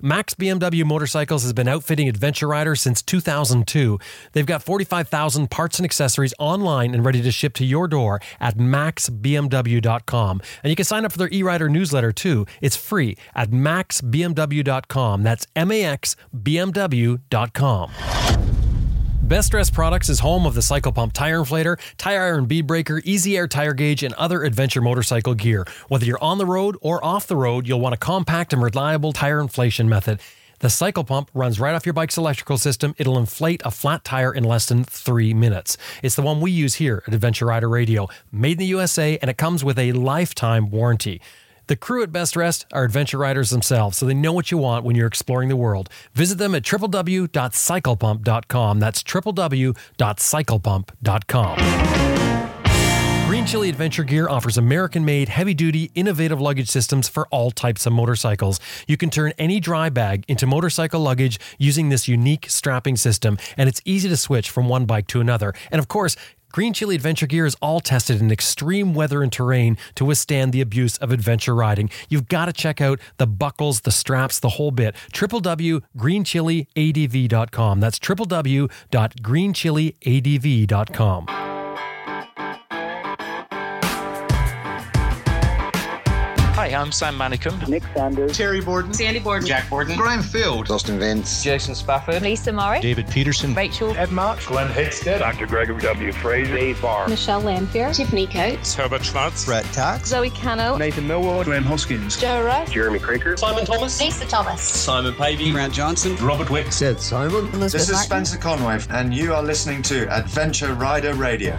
Max BMW Motorcycles has been outfitting adventure riders since 2002. They've got 45,000 parts and accessories online and ready to ship to your door at maxbmw.com. And you can sign up for their e-rider newsletter too. It's free at maxbmw.com. That's M A X B M W.com. Bestrest Products is home of the Cycle Pump tire inflator, tire iron bead breaker, easy air tire gauge, and other adventure motorcycle gear. Whether you're on the road or off the road, you'll want a compact and reliable tire inflation method. The cycle pump runs right off your bike's electrical system. It'll inflate a flat tire in less than three minutes. It's the one we use here at Adventure Rider Radio, made in the USA, and it comes with a lifetime warranty. The crew at Best Rest are adventure riders themselves, so they know what you want when you're exploring the world. Visit them at www.cyclepump.com. That's www.cyclepump.com. Green Chili Adventure Gear offers American made, heavy duty, innovative luggage systems for all types of motorcycles. You can turn any dry bag into motorcycle luggage using this unique strapping system, and it's easy to switch from one bike to another. And of course, Green Chili Adventure Gear is all tested in extreme weather and terrain to withstand the abuse of adventure riding. You've got to check out the buckles, the straps, the whole bit. www.greenchiliadv.com. That's www.greenchiliadv.com. Hi, I'm Sam Manicom. Nick Sanders, Terry Borden, Sandy Borden, Jack Borden, Graham Field, Dustin Vince, Jason Spafford, Lisa Murray, David Peterson, Rachel, Ed March, Glenn Heggstad, Dr. Gregory W. Frazier, Dave Barr, Michelle Lanfear, Tiffany Coates, Herbert Schwartz, Brett Cox, Zoe Cano, Nathan Millward, Glenn Hoskins, Joe Rush, Jeremy Creaker, Simon Thomas, Lisa Thomas, Simon Pavey, Grant Johnson, Robert Wick, Sid Simon. Elizabeth This is Martin. Spencer Conway, and you are listening to Adventure Rider Radio.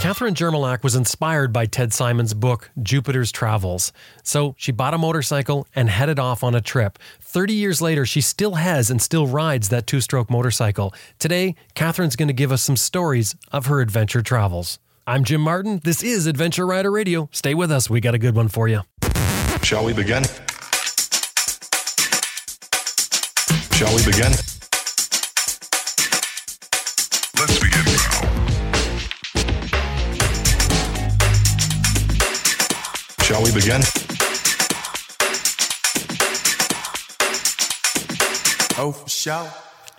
Catherine Germillac was inspired by Ted Simon's book, Jupiter's Travels. So she bought a motorcycle and headed off on a trip. 30 years later, she still has and still rides that two stroke motorcycle. Today, Catherine's going to give us some stories of her adventure travels. I'm Jim Martin. This is Adventure Rider Radio. Stay with us. We got a good one for you. Shall we begin? Shall we begin? Shall we begin? Oh, for sure.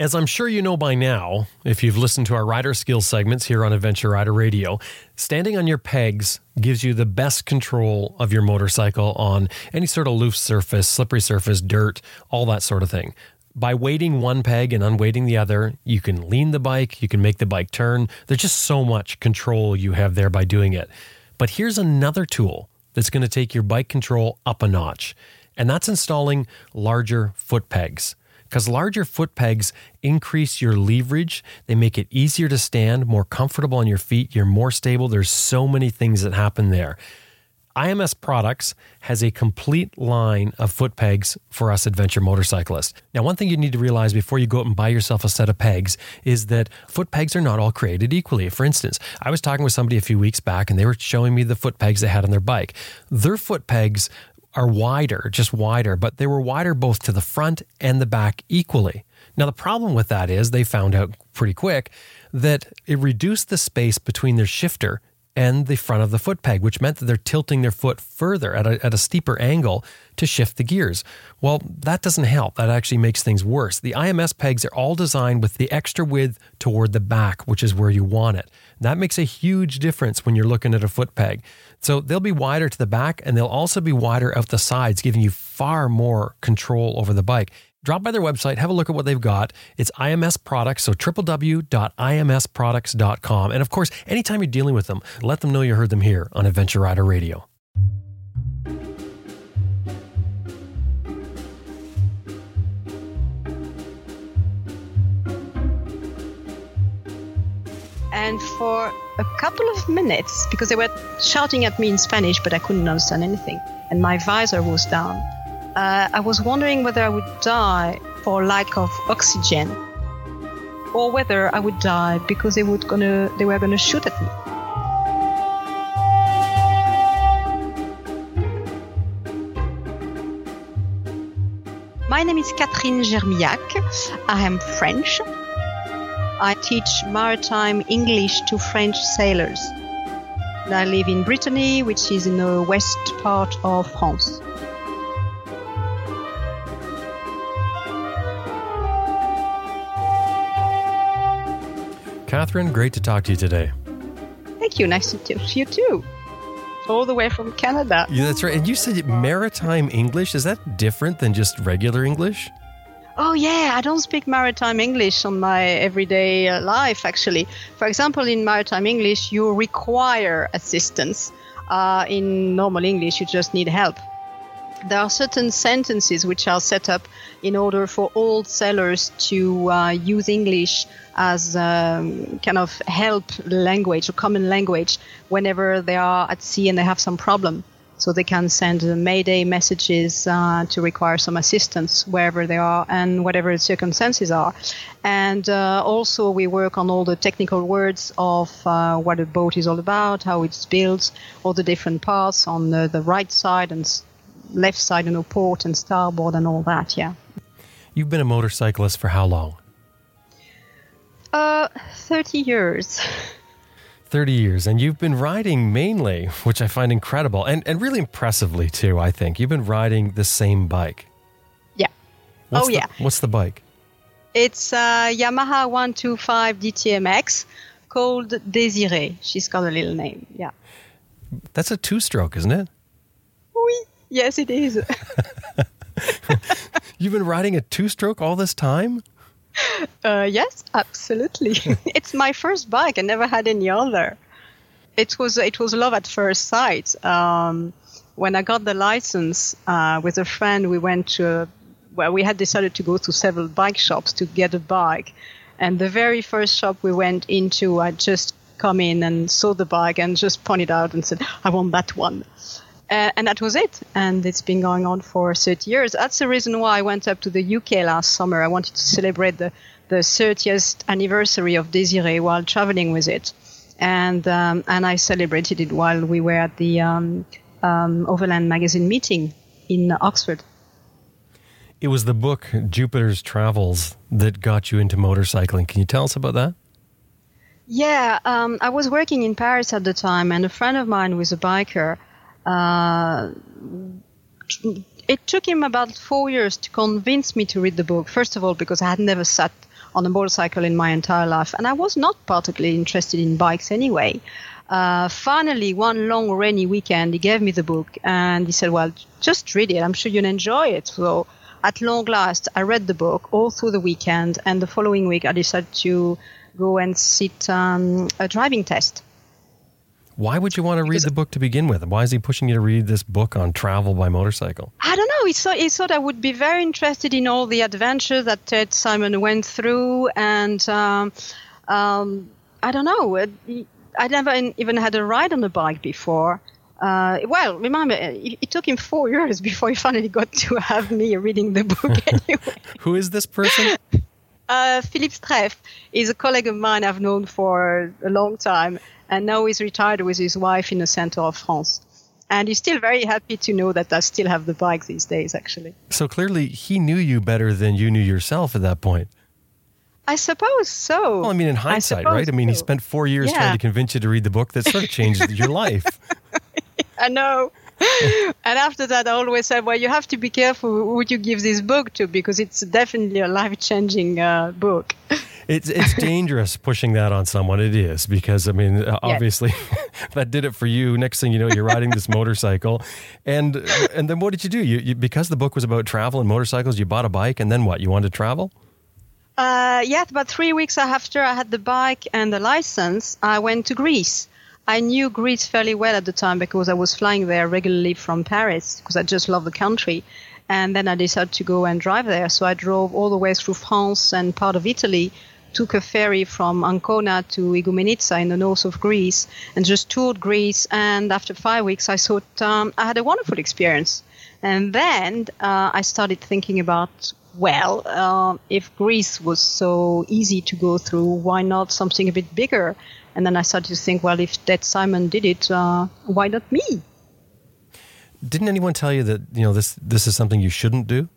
As I'm sure you know by now, if you've listened to our rider skills segments here on Adventure Rider Radio, standing on your pegs gives you the best control of your motorcycle on any sort of loose surface, slippery surface, dirt, all that sort of thing. By weighting one peg and unweighting the other, you can lean the bike, you can make the bike turn. There's just so much control you have there by doing it. But here's another tool that's going to take your bike control up a notch, and that's installing larger foot pegs because larger foot pegs increase your leverage. They make it easier to stand, more comfortable on your feet. You're more stable. There's so many things that happen there. IMS Products has a complete line of foot pegs for us adventure motorcyclists. Now, one thing you need to realize before you go out and buy yourself a set of pegs is that foot pegs are not all created equally. For instance, I was talking with somebody a few weeks back and they were showing me the foot pegs they had on their bike. Their foot pegs are wider, just wider, but they were wider both to the front and the back equally. Now, the problem with that is they found out pretty quick that it reduced the space between their shifter and the front of the foot peg, which meant that they're tilting their foot further at a, at a steeper angle to shift the gears. Well, that doesn't help. That actually makes things worse. The IMS pegs are all designed with the extra width toward the back, which is where you want it. That makes a huge difference when you're looking at a foot peg. So they'll be wider to the back and they'll also be wider out the sides, giving you far more control over the bike. Drop by their website, have a look at what they've got. It's IMS Products, so www.imsproducts.com. And of course, anytime you're dealing with them, let them know you heard them here on Adventure Rider Radio. And for a couple of minutes, because they were shouting at me in Spanish, but I couldn't understand anything, and my visor was down, uh, I was wondering whether I would die for lack of oxygen, or whether I would die because they would gonna they were gonna shoot at me. My name is Catherine Germillac. I am French. I teach maritime English to French sailors. I live in Brittany, which is in the west part of France. Catherine, great to talk to you today. Thank you. Nice to talk to you too. All the way from Canada. Yeah, that's right. And you said maritime English. Is that different than just regular English? Oh, yeah, I don't speak maritime English on my everyday uh, life, actually. For example, in maritime English, you require assistance. Uh, in normal English, you just need help. There are certain sentences which are set up in order for all sailors to uh, use English as um, kind of help language or common language whenever they are at sea and they have some problem so they can send mayday messages uh, to require some assistance wherever they are and whatever the circumstances are. And uh, also, we work on all the technical words of uh, what a boat is all about, how it's built, all the different parts on the, the right side and left side, you know, port and starboard and all that. Yeah. You've been a motorcyclist for how long? Uh, 30 years. 30 years and you've been riding mainly which i find incredible and, and really impressively too i think you've been riding the same bike yeah what's oh the, yeah what's the bike it's a yamaha 125 dtmx called desiree she's got a little name yeah that's a two-stroke isn't it oui yes it is you've been riding a two-stroke all this time uh, yes, absolutely. it's my first bike. I never had any other. It was it was love at first sight. Um, when I got the license uh, with a friend, we went to well, we had decided to go to several bike shops to get a bike. And the very first shop we went into, I just come in and saw the bike and just pointed out and said, "I want that one." Uh, and that was it. And it's been going on for 30 years. That's the reason why I went up to the UK last summer. I wanted to celebrate the, the 30th anniversary of Desiree while traveling with it. And, um, and I celebrated it while we were at the um, um, Overland Magazine meeting in Oxford. It was the book Jupiter's Travels that got you into motorcycling. Can you tell us about that? Yeah, um, I was working in Paris at the time, and a friend of mine was a biker it took him about four years to convince me to read the book. First of all, because I had never sat on a motorcycle in my entire life, and I was not particularly interested in bikes anyway. Uh, finally, one long rainy weekend, he gave me the book and he said, Well, just read it. I'm sure you'll enjoy it. So, at long last, I read the book all through the weekend, and the following week, I decided to go and sit um, a driving test. Why would you want to read the book to begin with? Why is he pushing you to read this book on travel by motorcycle? I don't know. He thought, he thought I would be very interested in all the adventures that Ted Simon went through. And um, um, I don't know. I never even had a ride on a bike before. Uh, well, remember, it, took him four years before he finally got to have me reading the book anyway. Who is this person? Uh, Philippe Streff is a colleague of mine I've known for a long time and now he's retired with his wife in the center of France. And he's still very happy to know that I still have the bike these days, actually. So clearly, he knew you better than you knew yourself at that point. I suppose so. Well, I mean, in hindsight, I right? I mean, so. he spent four years yeah. trying to convince you to read the book that sort of changed your life. I know. and after that, I always said, well, you have to be careful who you give this book to because it's definitely a life changing uh, book it's it's dangerous pushing that on someone. It is because I mean, obviously, that did it for you. Next thing you know, you're riding this motorcycle, and and then what did you do? You, you because the book was about travel and motorcycles, you bought a bike, and then what? You wanted to travel? Uh, yeah, about three weeks after I had the bike and the license, I went to Greece. I knew Greece fairly well at the time because I was flying there regularly from Paris because I just love the country. And then I decided to go and drive there. So I drove all the way through France and part of Italy took a ferry from Ancona to Igoumenitsa in the north of Greece and just toured Greece. And after five weeks, I thought um, I had a wonderful experience. And then uh, I started thinking about, well, uh, if Greece was so easy to go through, why not something a bit bigger? And then I started to think, well, if Ted Simon did it, uh, why not me? Didn't anyone tell you that you know this this is something you shouldn't do?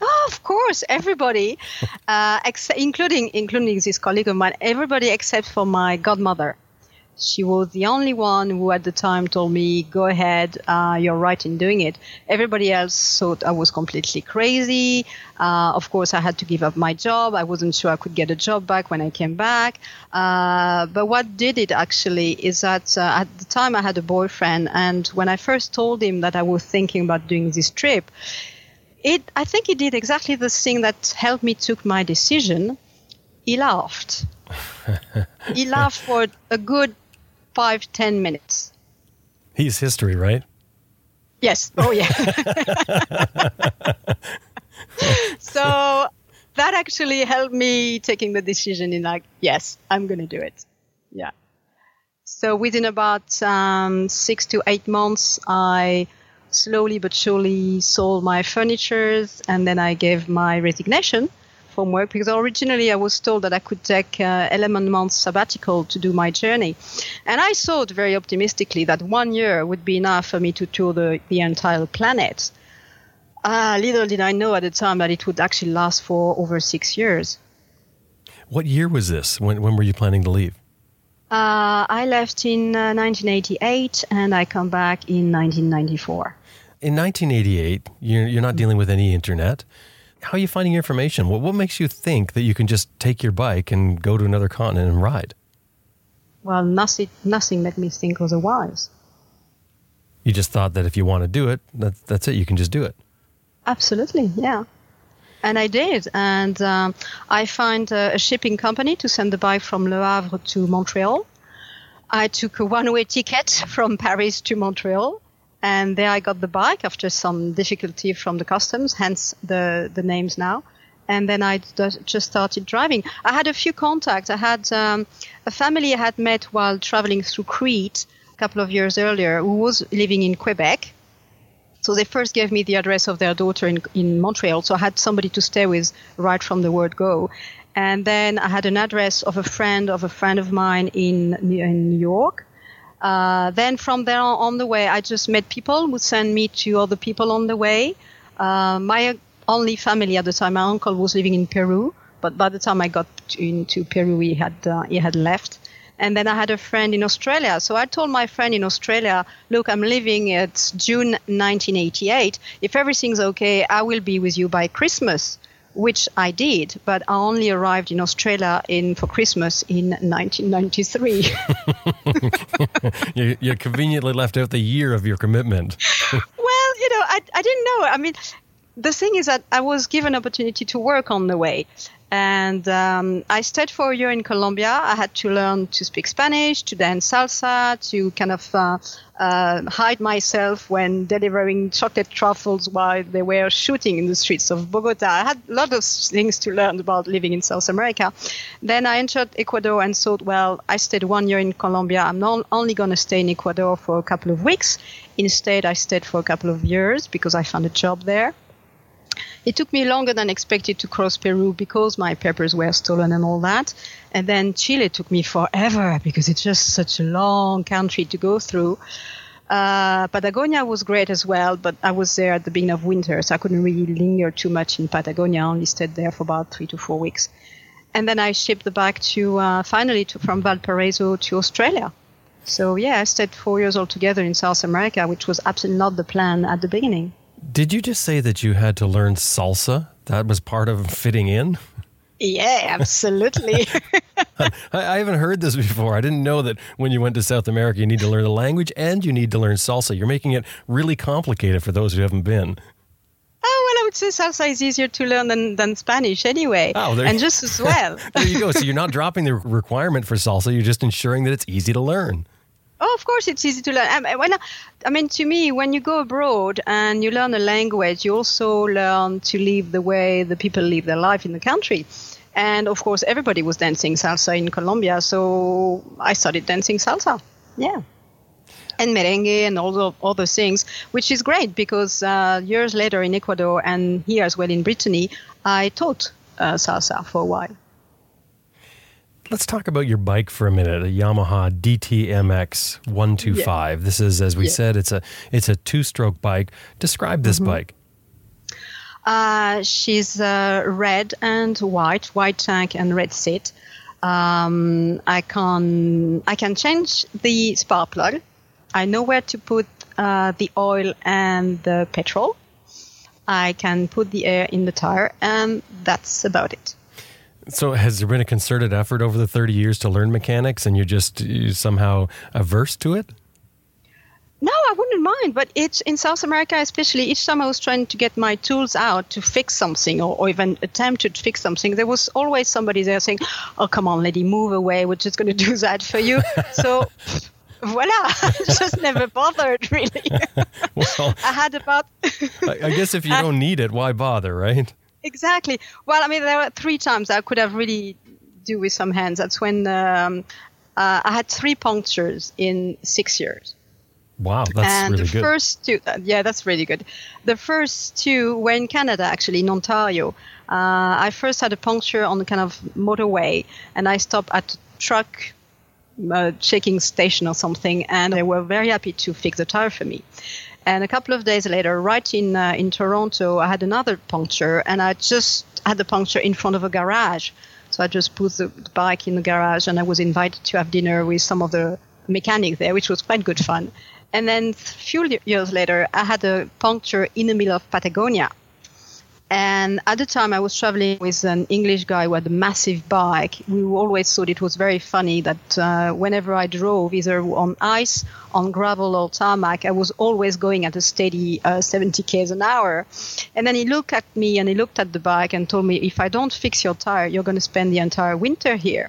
Oh, of course, everybody, uh, ex- including including this colleague of mine, everybody except for my godmother. She was the only one who at the time told me, go ahead, uh, you're right in doing it. Everybody else thought I was completely crazy. Uh, of course, I had to give up my job. I wasn't sure I could get a job back when I came back. Uh, but what did it actually is that uh, at the time I had a boyfriend, and when I first told him that I was thinking about doing this trip, it, I think he did exactly the thing that helped me took my decision. He laughed. he laughed for a good five, ten minutes. He's history, right? Yes. Oh, yeah. so that actually helped me taking the decision in like, yes, I'm going to do it. Yeah. So within about um, six to eight months, I slowly but surely sold my furnitures and then I gave my resignation from work because originally I was told that I could take uh, 11 months sabbatical to do my journey. And I thought very optimistically that one year would be enough for me to tour the, the entire planet. Uh, little did I know at the time that it would actually last for over six years. What year was this? When, when were you planning to leave? Uh, I left in uh, 1988 and I come back in 1994. In 1988, you're, you're not dealing with any internet. How are you finding your information? What, what makes you think that you can just take your bike and go to another continent and ride? Well, nothing, nothing made me think otherwise. You just thought that if you want to do it, that, that's it. You can just do it. Absolutely, yeah. And I did. And um, I found a, a shipping company to send the bike from Le Havre to Montreal. I took a one way ticket from Paris to Montreal. And there I got the bike after some difficulty from the customs, hence the, the names now. And then I just started driving. I had a few contacts. I had um, a family I had met while traveling through Crete a couple of years earlier who was living in Quebec. So they first gave me the address of their daughter in, in Montreal. So I had somebody to stay with right from the word go. And then I had an address of a friend of a friend of mine in, in New York. Uh, then from there on the way, I just met people who send me to other people on the way. Uh, my only family at the time, my uncle was living in Peru, but by the time I got into Peru, he had uh, he had left. And then I had a friend in Australia. So I told my friend in Australia, look, I'm leaving It's June 1988. If everything's okay, I will be with you by Christmas which I did, but I only arrived in Australia in for Christmas in 1993. you, you conveniently left out the year of your commitment. well, you know, I, I didn't know. I mean, the thing is that I was given opportunity to work on the way. And um, I stayed for a year in Colombia. I had to learn to speak Spanish, to dance salsa, to kind of uh, uh, hide myself when delivering chocolate truffles while they were shooting in the streets of Bogota. I had a lot of things to learn about living in South America. Then I entered Ecuador and thought, well, I stayed one year in Colombia. I'm not only going to stay in Ecuador for a couple of weeks. Instead, I stayed for a couple of years because I found a job there. It took me longer than expected to cross Peru because my papers were stolen and all that. And then Chile took me forever because it's just such a long country to go through. Uh, Patagonia was great as well, but I was there at the beginning of winter, so I couldn't really linger too much in Patagonia. I only stayed there for about three to four weeks. And then I shipped the back to, uh, finally to, from Valparaiso to Australia. So yeah, I stayed four years altogether in South America, which was absolutely not the plan at the beginning. Did you just say that you had to learn salsa? That was part of fitting in? Yeah, absolutely. I, I, haven't heard this before. I didn't know that when you went to South America, you need to learn the language and you need to learn salsa. You're making it really complicated for those who haven't been. Oh, well, I would say salsa is easier to learn than, than Spanish anyway. Oh, there, and just as well. there you go. So you're not dropping the requirement for salsa, you're just ensuring that it's easy to learn. Oh, of course, it's easy to learn. I mean, I mean, to me, when you go abroad and you learn a language, you also learn to live the way the people live their life in the country. And of course, everybody was dancing salsa in Colombia, so I started dancing salsa. Yeah. And merengue and all the other things, which is great because uh, years later in Ecuador and here as well in Brittany, I taught uh, salsa for a while. Let's talk about your bike for a minute. A Yamaha DTMX 125. Yeah. This is, as we yeah. said, it's a it's a two stroke bike. Describe this mm-hmm. bike. Uh, she's uh, red and white, white tank and red seat. Um, I can I can change the spark plug. I know where to put uh, the oil and the petrol. I can put the air in the tire, and that's about it. So, has there been a concerted effort over the 30 years to learn mechanics and you're just you somehow averse to it? No, I wouldn't mind, but it's in South America, especially each time I was trying to get my tools out to fix something or, or even attempt to fix something, there was always somebody there saying, Oh, come on, lady, move away. We're just going to do that for you. so, voila, I just never bothered, really. Well, I had about. I guess if you don't need it, why bother, right? Exactly. Well, I mean, there were three times I could have really do with some hands. That's when um, uh, I had three punctures in six years. Wow, that's and really the good. first two, uh, yeah, that's really good. The first two were in Canada, actually, in Ontario. Uh, I first had a puncture on the kind of motorway, and I stopped at a truck uh, checking station or something, and they were very happy to fix the tire for me. And a couple of days later, right in uh, in Toronto, I had another puncture, and I just had the puncture in front of a garage. So I just put the, the bike in the garage, and I was invited to have dinner with some of the mechanics there, which was quite good fun. And then a few years later, I had a puncture in the middle of Patagonia. And at the time, I was traveling with an English guy who had a massive bike. We always thought it was very funny that uh, whenever I drove, either on ice, on gravel, or tarmac, I was always going at a steady uh, 70 k's an hour. And then he looked at me and he looked at the bike and told me, "If I don't fix your tire, you're going to spend the entire winter here."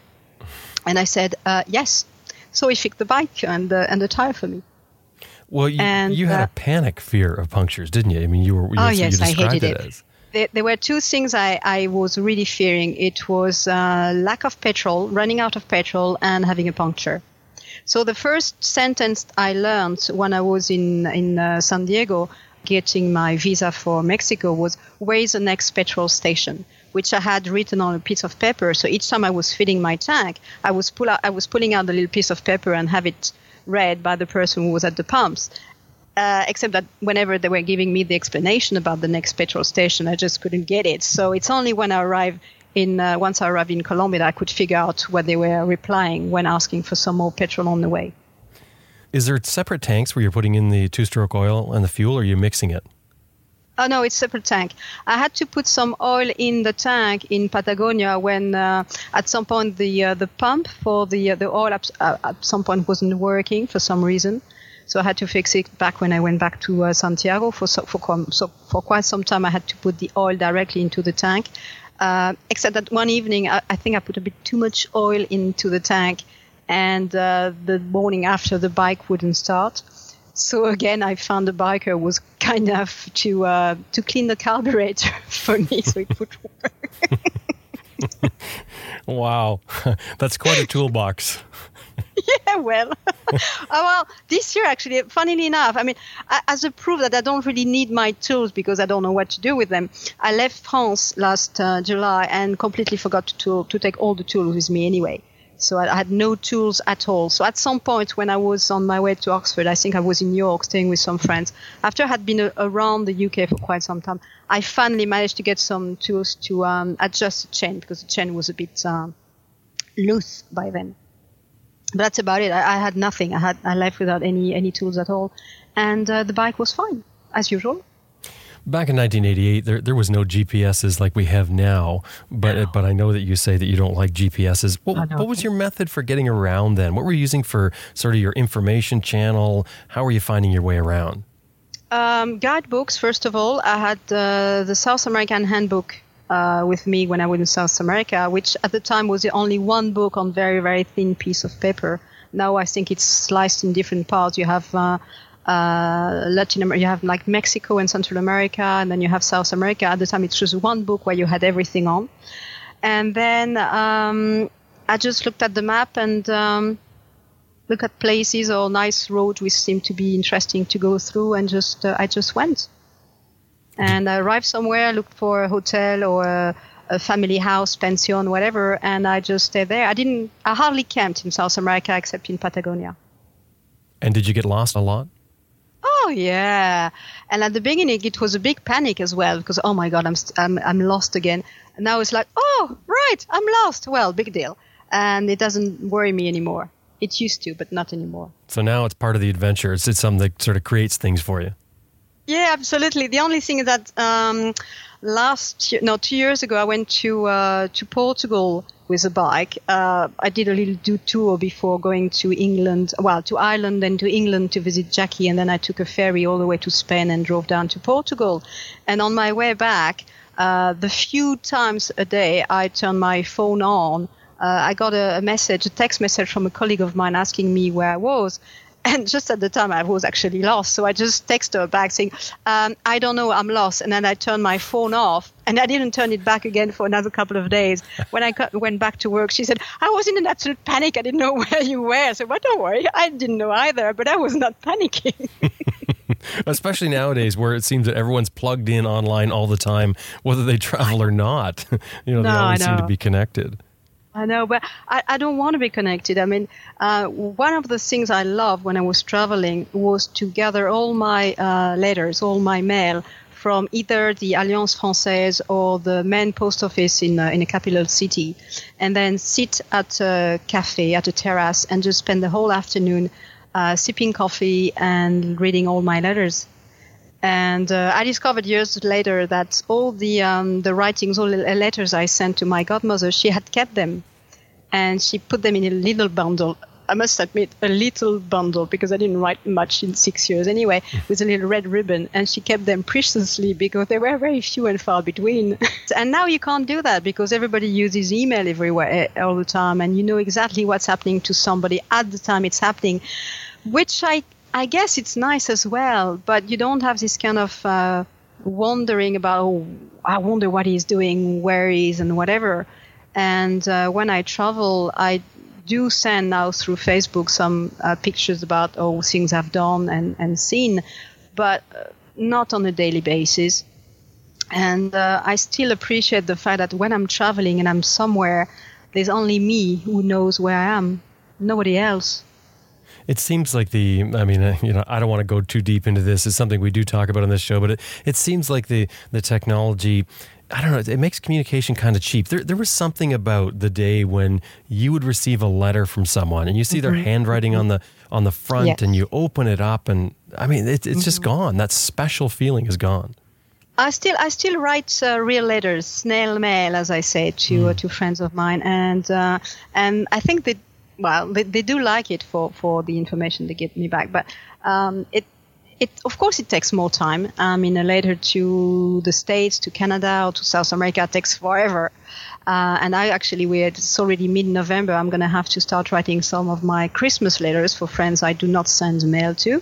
And I said, uh, "Yes." So he fixed the bike and uh, and the tire for me. Well, you, and, you had uh, a panic fear of punctures, didn't you? I mean, you were. Oh, you, yes, you I hated it it. There, there were two things I, I was really fearing. It was uh, lack of petrol, running out of petrol, and having a puncture. So the first sentence I learned when I was in in uh, San Diego, getting my visa for Mexico, was "Where is the next petrol station?" Which I had written on a piece of paper. So each time I was filling my tank, I was pull out, I was pulling out the little piece of paper and have it read by the person who was at the pumps. Uh, except that whenever they were giving me the explanation about the next petrol station, I just couldn't get it. So it's only when I arrive in, uh, once I arrived in Colombia, that I could figure out what they were replying when asking for some more petrol on the way. Is there separate tanks where you're putting in the two-stroke oil and the fuel, or are you mixing it? Oh no, it's separate tank. I had to put some oil in the tank in Patagonia when uh, at some point the uh, the pump for the uh, the oil at, uh, at some point wasn't working for some reason. So I had to fix it back when I went back to uh, Santiago. For so, for so for quite some time, I had to put the oil directly into the tank. Uh, except that one evening, I, I think I put a bit too much oil into the tank, and uh, the morning after, the bike wouldn't start. So again, I found a biker was kind enough to uh, to clean the carburetor for me, so it would work. Wow, that's quite a toolbox. yeah, well, oh, well, this year actually, funnily enough, I mean, as a proof that I don't really need my tools because I don't know what to do with them, I left France last uh, July and completely forgot to to take all the tools with me anyway. So I I had no tools at all. So at some point when I was on my way to Oxford, I think I was in New York staying with some friends. After I had been a- around the UK for quite some time, I finally managed to get some tools to um, adjust the chain because the chain was a bit um, loose by then. But that's about it. I, I had nothing. I had I left without any any tools at all, and uh, the bike was fine as usual. Back in 1988, there there was no GPSs like we have now. But but I know that you say that you don't like GPSs. What, what was your method for getting around then? What were you using for sort of your information channel? How were you finding your way around? Um, guidebooks, first of all. I had uh, the South American Handbook uh, with me when I was in South America, which at the time was the only one book on very, very thin piece of paper. Now I think it's sliced in different parts. You have uh, uh, Latin America, you have like Mexico and Central America, and then you have South America. At the time, it was one book where you had everything on. And then um, I just looked at the map and um, look at places or nice roads which seemed to be interesting to go through, and just uh, I just went. And I arrived somewhere, looked for a hotel or a, a family house, pension, whatever, and I just stayed there. I didn't, I hardly camped in South America except in Patagonia. And did you get lost a lot? Oh yeah, and at the beginning it was a big panic as well because oh my god I'm st- I'm I'm lost again. And now it's like oh right I'm lost. Well, big deal. and it doesn't worry me anymore. It used to, but not anymore. So now it's part of the adventure. It's, it's something that sort of creates things for you. Yeah, absolutely. The only thing is that um, last year, no, two years ago, I went to uh, to Portugal with a bike. Uh, I did a little do tour before going to England, well, to Ireland and to England to visit Jackie, and then I took a ferry all the way to Spain and drove down to Portugal. And on my way back, uh, the few times a day I turned my phone on, uh, I got a, a message, a text message from a colleague of mine asking me where I was. And just at the time, I was actually lost. So I just texted her back saying, um, I don't know, I'm lost. And then I turned my phone off and I didn't turn it back again for another couple of days. When I got, went back to work, she said, I was in an absolute panic. I didn't know where you were. I said, well, don't worry. I didn't know either, but I was not panicking. Especially nowadays where it seems that everyone's plugged in online all the time, whether they travel or not. you know, No, they always seem to be connected. I know, but I, I don't want to be connected. I mean, uh, one of the things I loved when I was traveling was to gather all my uh, letters, all my mail from either the Alliance Française or the main post office in, uh, in a capital city, and then sit at a cafe, at a terrace, and just spend the whole afternoon uh, sipping coffee and reading all my letters. And uh, I discovered years later that all the um, the writings, all the letters I sent to my godmother, she had kept them, and she put them in a little bundle. I must admit, a little bundle because I didn't write much in six years anyway, with a little red ribbon, and she kept them preciously because they were very few and far between. and now you can't do that because everybody uses email everywhere eh, all the time, and you know exactly what's happening to somebody at the time it's happening, which I I guess it's nice as well, but you don't have this kind of uh, wondering about, oh, I wonder what he's doing, where he is, and whatever. And uh, when I travel, I do send now through Facebook some uh, pictures about oh things I've done and, and seen, but uh, not on a daily basis. And uh, I still appreciate the fact that when I'm traveling and I'm somewhere, there's only me who knows where I am, nobody else. It seems like the, I mean, uh, you know, I don't want to go too deep into this. It's something we do talk about on this show, but it, it seems like the, the technology, I don't know, it makes communication kind of cheap. There, there was something about the day when you would receive a letter from someone and you see their handwriting on the, on the front Yes. and you open it up and I mean, it, it's just gone. That special feeling is gone. I still I still write uh, real letters, snail mail, as I say to uh, to friends of mine, and uh, and I think that well they, they do like it for for the information they give me back, but um, it. It, of course, it takes more time. I mean, a letter to the States, to Canada, or to South America takes forever. Uh, and I actually, we're, it's already mid-November. I'm going to have to start writing some of my Christmas letters for friends I do not send mail to.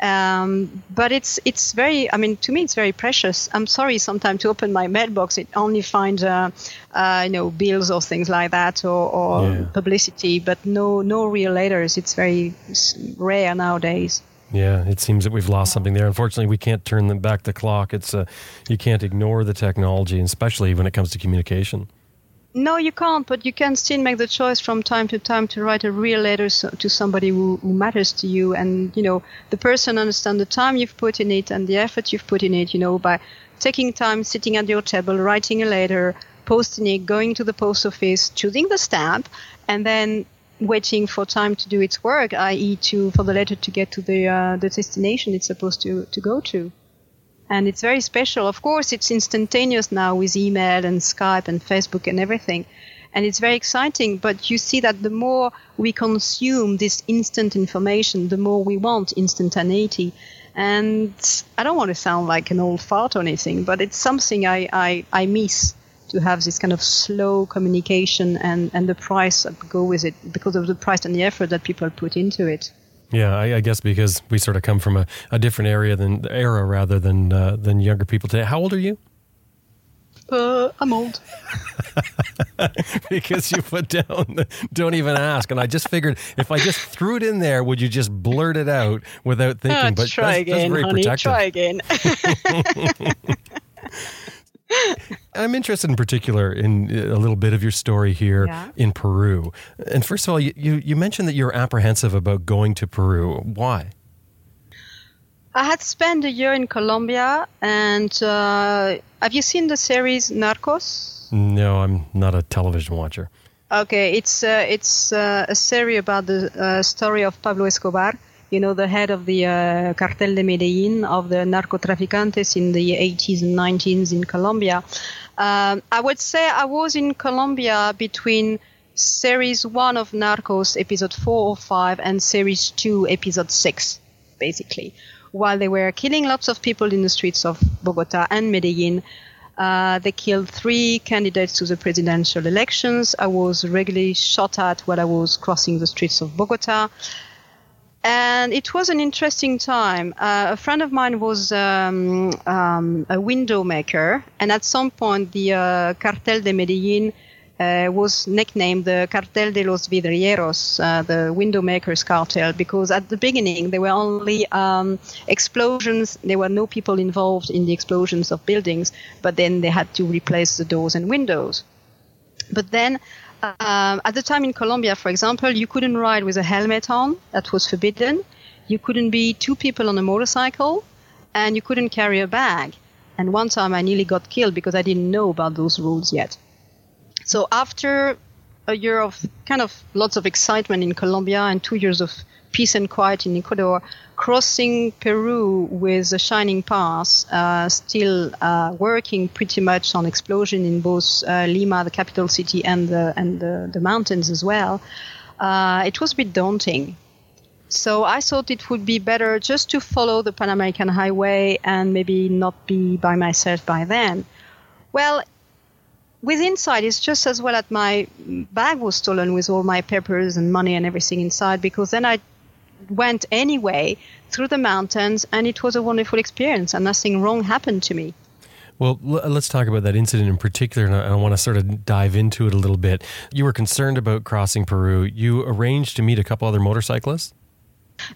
Um, but it's it's very. I mean, to me, it's very precious. I'm sorry sometimes to open my mailbox, it only finds uh, uh, you know bills or things like that or, or Yeah. publicity, but no no real letters. It's very rare nowadays. Yeah, it seems that we've lost something there. Unfortunately, we can't turn them back the clock. It's uh, you can't ignore the technology, especially when it comes to communication. No, you can't, but you can still make the choice from time to time to write a real letter so, to somebody who, who matters to you. And, you know, the person understands the time you've put in it and the effort you've put in it, you know, by taking time, sitting at your table, writing a letter, posting it, going to the post office, choosing the stamp, and then waiting for time to do its work, i.e., to for the letter to get to the uh, the destination it's supposed to to go to. And it's very special. Of course, it's instantaneous now with email and Skype and Facebook and everything. And it's very exciting. But you see that the more we consume this instant information, the more we want instantaneity. And I don't want to sound like an old fart or anything, but it's something I, I, I miss to have this kind of slow communication and, and the price that go with it because of the price and the effort that people put into it. Yeah, I, I guess because we sort of come from a, a different area than era rather than uh, than younger people today. How old are you? Uh, I'm old. because you put down the, don't even ask, and I just figured if I just threw it in there, would you just blurt it out without thinking? Ah, but try that's, that's again, very honey. protective. Try again. I'm interested in particular in uh, a little bit of your story here Yeah. in Peru. And first of all, you, you, you mentioned that you're apprehensive about going to Peru. Why? I had spent a year in Colombia, and uh, have you seen the series Narcos? No, I'm not a television watcher. Okay, it's uh, it's uh, a series about the uh, story of Pablo Escobar. You know, the head of the uh, cartel de Medellin of the narcotraficantes in the 80s and 90s in Colombia. Um, I would say I was in Colombia between series one of Narcos, episode four or five, and series two, episode six, basically. While they were killing lots of people in the streets of Bogota and Medellin, uh, they killed three candidates to the presidential elections. I was regularly shot at while I was crossing the streets of Bogota. And it was an interesting time. Uh, a friend of mine was um, um, a window maker, and at some point, the uh, Cartel de Medellin uh, was nicknamed the Cartel de los Vidrieros, uh, the window makers cartel, because at the beginning there were only um, explosions. There were no people involved in the explosions of buildings, but then they had to replace the doors and windows. But then, um, at the time in Colombia, for example, you couldn't ride with a helmet on. That was forbidden. You couldn't be two people on a motorcycle, and you couldn't carry a bag. And one time I nearly got killed because I didn't know about those rules yet. So after a year of kind of lots of excitement in Colombia and two years of peace and quiet in Ecuador, crossing Peru with a Shining Path, uh, still uh, working pretty much on explosion in both uh, Lima, the capital city, and the and the, the mountains as well. Uh, it was a bit daunting. So I thought it would be better just to follow the Pan American Highway and maybe not be by myself by then. Well, with inside it's just as well that my bag was stolen with all my papers and money and everything inside because then i went anyway through the mountains and it was a wonderful experience and nothing wrong happened to me well, let's talk about that incident in particular, and I want to sort of dive into it a little bit. You were concerned about crossing Peru. You arranged to meet a couple other motorcyclists?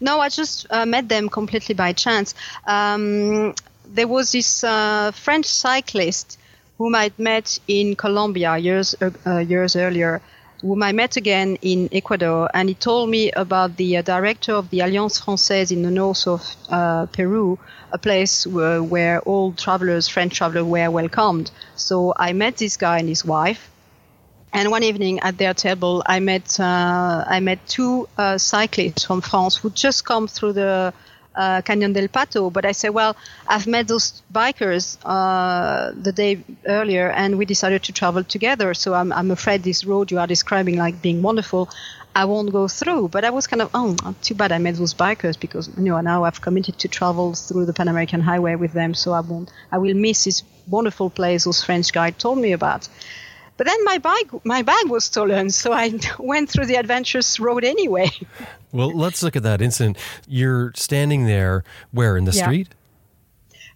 No, I just uh, met them completely by chance. Um, there was this uh, French cyclist whom I'd met in Colombia years uh, years earlier, whom I met again in Ecuador, and he told me about the uh, director of the Alliance Française in the north of uh, Peru, a place where, where all travelers, French travelers, were welcomed. So I met this guy and his wife. And one evening at their table, I met uh, I met two uh, cyclists from France who just come through the uh, Canyon del Pato. But I said, well, I've met those bikers uh, the day earlier, and we decided to travel together. So I'm, I'm afraid this road you are describing like being wonderful. I won't go through. But I was kind of, oh, too bad I met those bikers because you know now I've committed to travel through the Pan American Highway with them, so I won't. I will miss this wonderful place those French guide told me about. But then my bag, my bag was stolen, so I went through the adventurous road anyway. Well, let's look at that incident. You're standing there, where in the yeah. street?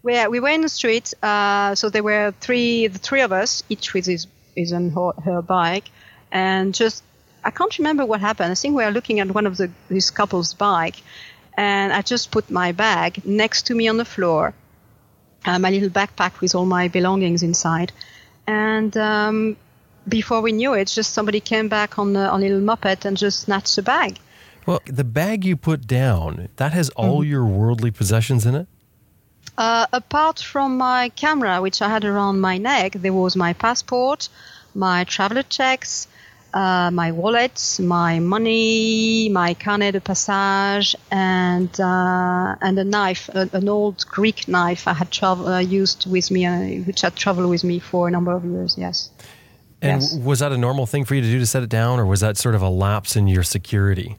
Where we were in the street. Uh, so there were three, the three of us, each with his, his on her, her bike, and just I can't remember what happened. I think we were looking at one of the this couple's bike, and I just put my bag next to me on the floor, uh, my little backpack with all my belongings inside, and um, before we knew it, just somebody came back on a, on a little moped and just snatched the bag. Well, the bag you put down, that has all mm-hmm. your worldly possessions in it? Uh, apart from my camera, which I had around my neck, there was my passport, my traveler checks, uh, my wallet, my money, my carnet de passage, and uh, and a knife, a, an old Greek knife I had travel, uh, used with me, uh, which had traveled with me for a number of years. Yes. And yes. was that a normal thing for you to do to set it down, or was that sort of a lapse in your security?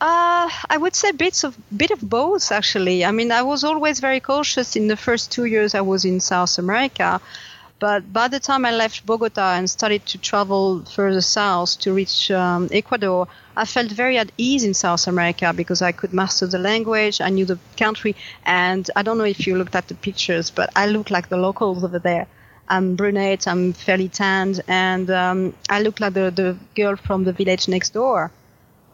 Uh, I would say bits of bit of both actually. I mean, I was always very cautious in the first two years I was in South America, but by the time I left Bogota and started to travel further south to reach um, Ecuador, I felt very at ease in South America because I could master the language, I knew the country, and I don't know if you looked at the pictures, but I look like the locals over there. I'm brunette, I'm fairly tanned, and um, I look like the, the girl from the village next door,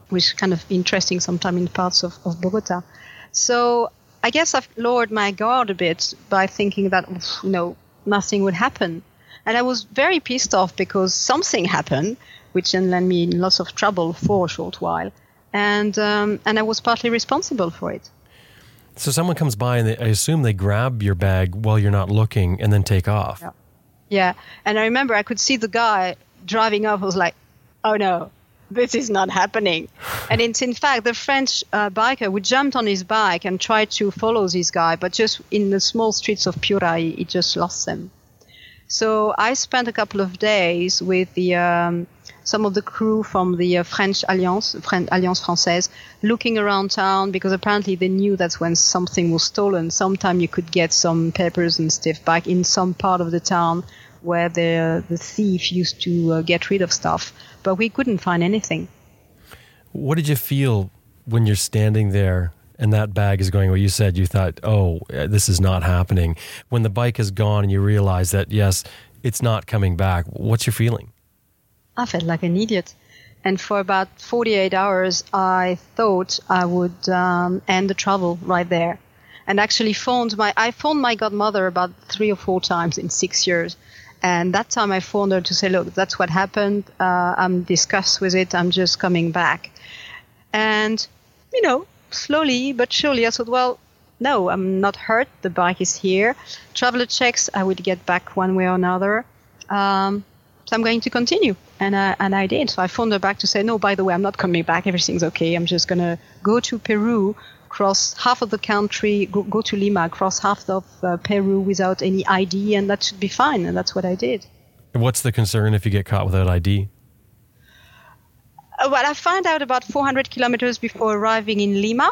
which is kind of interesting sometimes in parts of, of Bogota. So I guess I've lowered my guard a bit by thinking that, you know, nothing would happen. And I was very pissed off because something happened, which then led me in lots of trouble for a short while. And, um, and I was partly responsible for it. So someone comes by and they, I assume they grab your bag while you're not looking and then take off. Yeah. Yeah. And I remember I could see the guy driving I was like, oh no, this is not happening. and it's in fact the French uh, biker who jumped on his bike and tried to follow this guy, but just in the small streets of Piura, he, he just lost them. So I spent a couple of days with the um, some of the crew from the uh, French Alliance, French, Alliance Française, looking around town because apparently they knew that's when something was stolen. Sometime you could get some papers and stuff back in some part of the town where the the thief used to uh, get rid of stuff, but we couldn't find anything. What did you feel when you're standing there and that bag is going? Well, you said you thought, "Oh, this is not happening." When the bike is gone and you realize that yes, it's not coming back. What's your feeling? I felt like an idiot. And for about 48 hours, I thought I would um, end the travel right there. And actually phoned my, I phoned my godmother about three or four times in six years. And that time I phoned her to say, look, that's what happened. Uh, I'm discussed with it. I'm just coming back. And, you know, slowly but surely I thought, well, no, I'm not hurt. The bike is here. Traveler checks, I would get back one way or another. Um, so I'm going to continue. And, uh, and I did. So I phoned her back to say, no, by the way, I'm not coming back. Everything's okay. I'm just going to go to Peru, cross half of the country, go, go to Lima, cross half of uh, Peru without any ID, and that should be fine. And that's what I did. What's the concern if you get caught without ID? Uh, well, I found out about 400 kilometers before arriving in Lima.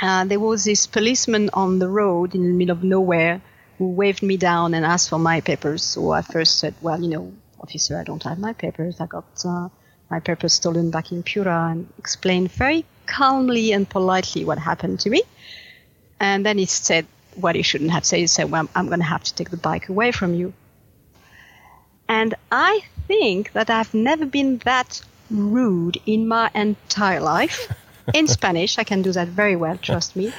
Uh, there was this policeman on the road in the middle of nowhere who waved me down and asked for my papers. So I first said, well, you know, officer, I don't have my papers. I got uh, my papers stolen back in Piura and explained very calmly and politely what happened to me. And then he said what he shouldn't have said. He said, well, I'm going to have to take the bike away from you. And I think that I've never been that rude in my entire life. In Spanish, I can do that very well, trust me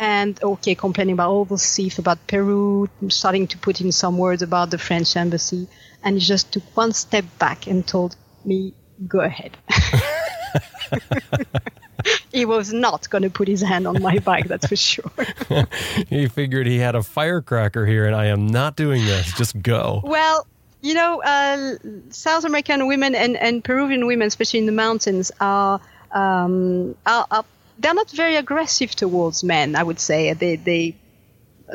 and okay, complaining about all the thief about Peru, starting to put in some words about the French embassy, and he just took one step back and told me, "Go ahead." he was not going to put his hand on my bike, that's for sure. he figured he had a firecracker here, and I am not doing this. Just go. Well, you know, uh, South American women and, and Peruvian women, especially in the mountains, are um, are, are they're not very aggressive towards men. I would say they they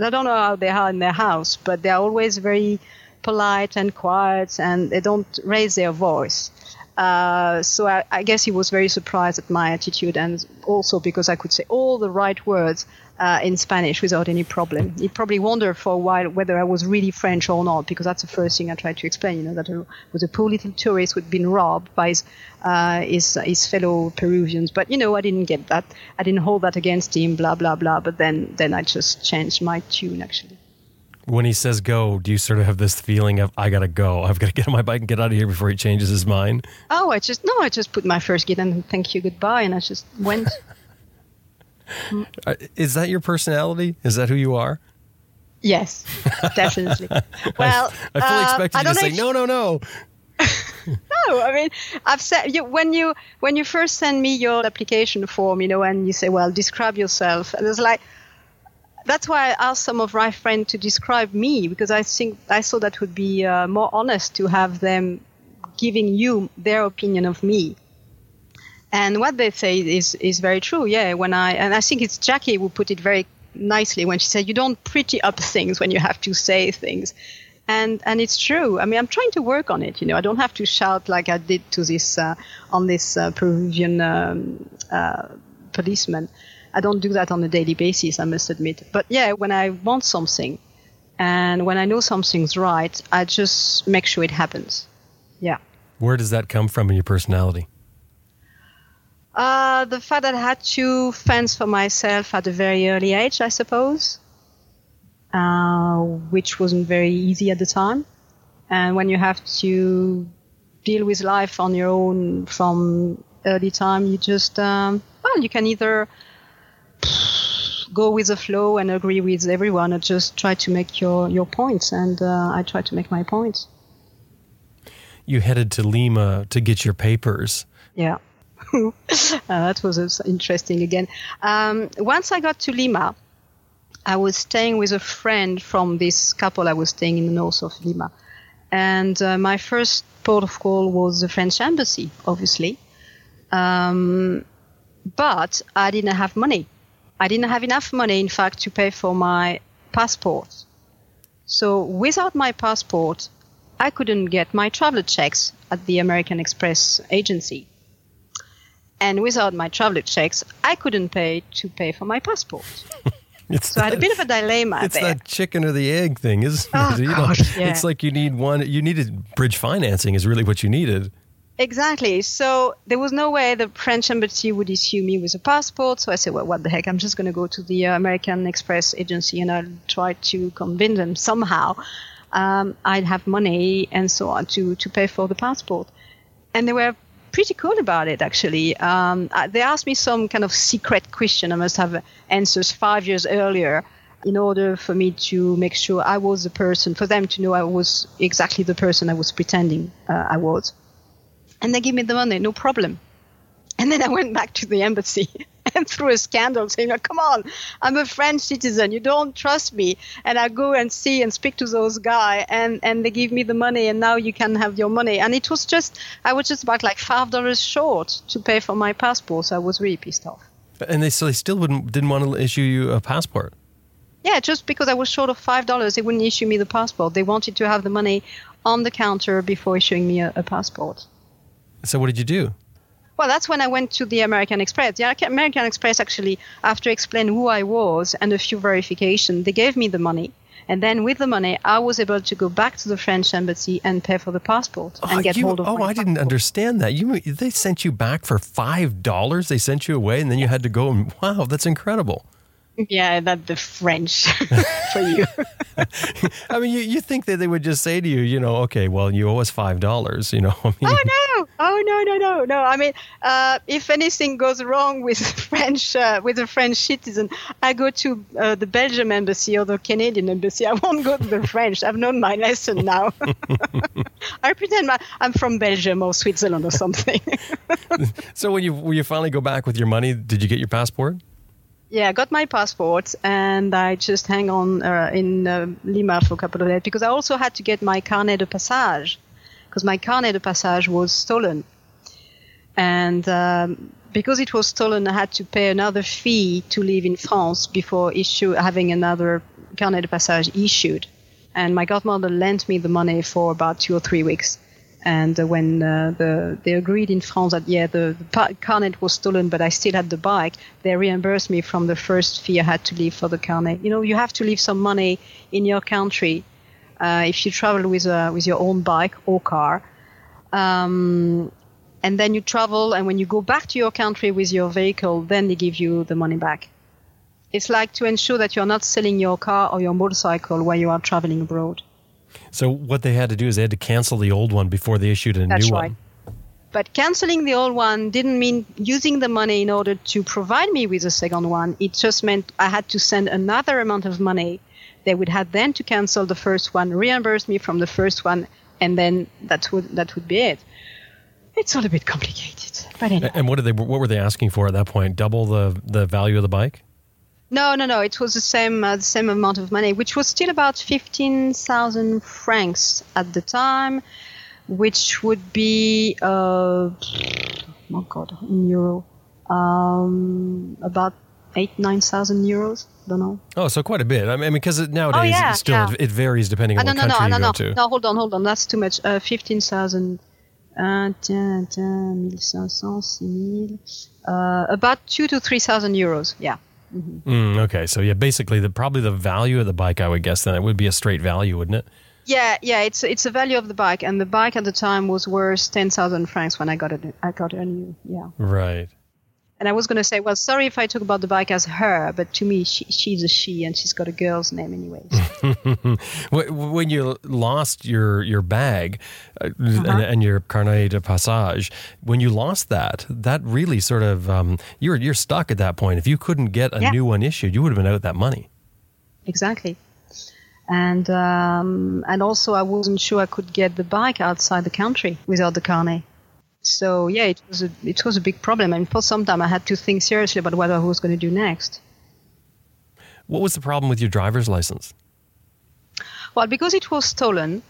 I don't know how they are in their house, but they're always very polite and quiet, and they don't raise their voice. Uh, so I, I, guess he was very surprised at my attitude, and also because I could say all the right words uh, in Spanish without any problem. He probably wondered for a while whether I was really French or not, because that's the first thing I tried to explain. You know that I was a poor little tourist who'd been robbed by his, uh, his his fellow Peruvians. But you know I didn't get that. I didn't hold that against him. Blah blah blah. But then then I just changed my tune actually when he says go, do you sort of have this feeling of I gotta go, I've got to get on my bike and get out of here before he changes his mind? Oh, I just no, I just put my first git and thank you goodbye, and I just went. Uh, is that your personality? Is that who you are? Yes, definitely. well, I, I fully uh, expected you to say no, no, no. no, I mean, I've said you, when you when you first send me your application form, you know, and you say, well, describe yourself, and it's like that's why I asked some of my friends to describe me because I think I thought that would be uh, more honest to have them giving you their opinion of me. And what they say is is very true. Yeah, when I and I think it's Jackie who put it very nicely when she said you don't pretty up things when you have to say things. And and it's true. I mean, I'm trying to work on it. You know, I don't have to shout like I did to this uh, on this uh, Peruvian um, uh, policeman. I don't do that on a daily basis, I must admit. But yeah, when I want something and when I know something's right, I just make sure it happens. Yeah. Where does that come from in your personality? Uh, the fact that I had to fence for myself at a very early age, I suppose, uh, which wasn't very easy at the time. And when you have to deal with life on your own from early time, you just, um, well, you can either go with the flow and agree with everyone and just try to make your, your points. And uh, I try to make my points. You headed to Lima to get your papers. Yeah. uh, that was interesting again. Um, once I got to Lima, I was staying with a friend from this couple I was staying in the north of Lima. And uh, my first port of call was the French embassy, obviously. Um, but I didn't have money. I didn't have enough money, in fact, to pay for my passport. So without my passport, I couldn't get my travel checks at the American Express agency. And without my travel checks, I couldn't pay to pay for my passport. It's So I had a bit of a dilemma It's there. that chicken or the egg thing, isn't Oh, it? You know, gosh, yeah. It's like you need one. You needed bridge financing is really what you needed. Exactly. So there was no way the French embassy would issue me with a passport. So I said, well, what the heck? I'm just going to go to the uh, American Express agency and I'll try to convince them somehow um, I'd have money and so on to, to pay for the passport. And they were pretty cool about it, actually. Um, uh, they asked me some kind of secret question. I must have answers five years earlier in order for me to make sure I was the person, for them to know I was exactly the person I was pretending uh, I was and they give me the money, no problem. And then I went back to the embassy and threw a scandal saying, oh, come on, I'm a French citizen. You don't trust me. And I go and see and speak to those guys and, and they give me the money and now you can have your money. And it was just, I was just about like $5 short to pay for my passport. So I was really pissed off. And they so they still wouldn't didn't want to issue you a passport. Yeah, just because I was short of $5, they wouldn't issue me the passport. They wanted to have the money on the counter before issuing me a, a passport. So what did you do? Well, that's when I went to the American Express. The American Express actually, after explaining who I was and a few verification, they gave me the money. And then with the money, I was able to go back to the French embassy and pay for the passport oh, and get you- hold of oh, I didn't understand that. You they sent you back for five dollars. They sent you away, and then you had to go. And wow, that's incredible. Yeah, that the French for you. I mean, you, you think that they would just say to you, you know, okay, well, you owe us five dollars. You know, I mean, Oh no! Oh no! No! No! No! I mean, uh, if anything goes wrong with French, uh, with a French citizen, I go to uh, the Belgium embassy or the Canadian embassy. I won't go to the French. I've known my lesson now. I pretend my, I'm from Belgium or Switzerland or something. so when you when you finally go back with your money, did you get your passport? Yeah, I got my passport and I just hang on uh, in uh, Lima for a couple of days because I also had to get my carnet de passage because my carnet de passage was stolen. And um, because it was stolen, I had to pay another fee to live in France before issue having another carnet de passage issued. And my godmother lent me the money for about two or three weeks. And uh, when uh, the, they agreed in France that yeah the, the carnet was stolen, but I still had the bike, they reimbursed me from the first fee I had to leave for the carnet. You know, you have to leave some money in your country uh, if you travel with a, with your own bike or car. Um, and then you travel, and when you go back to your country with your vehicle, then they give you the money back. It's like to ensure that you're not selling your car or your motorcycle while you are traveling abroad. So what they had to do is they had to cancel the old one before they issued a That's new right. one. But canceling the old one didn't mean using the money in order to provide me with a second one. It just meant I had to send another amount of money. They would have then to cancel the first one, reimburse me from the first one, and then that would that would be it. It's all a bit complicated, but anyway. And what did they? What were they asking for at that point? Double the the value of the bike? No, no, no. It was the same uh, the same amount of money, which was still about fifteen thousand francs at the time, which would be uh, oh god, in euro, um, about eight nine thousand euros. I don't know. Oh, so quite a bit. I mean, because it, nowadays Oh, yeah, it still yeah. it varies depending Uh, on no, what no, country no, you no, go no, to. no. Hold on, hold on. That's too much. Uh, fifteen thousand. Uh, tiens, tiens, 1500, 6000, uh, about two to three thousand euros. Yeah. Mm, okay, so yeah, basically the probably the value of the bike, I would guess then it would be a straight value, wouldn't it? Yeah, yeah, it's it's the value of the bike, and the bike at the time was worth ten thousand francs when I got it. I got it new. Yeah, Right. And I was gonna say, well, sorry if I talk about the bike as her, but to me, she, she's a she, and she's got a girl's name anyways. When you lost your your bag uh, Uh-huh. and, and your carnet de passage, when you lost that, that really sort of um, you're you're stuck at that point. If you couldn't get a Yeah. new one issued, you would have been out that money. exactly. And um, and also, I wasn't sure I could get the bike outside the country without the carnet. So yeah, it was a it was a big problem, and for some time I had to think seriously about what I was going to do next. What was the problem with your driver's license? Well, because it was stolen,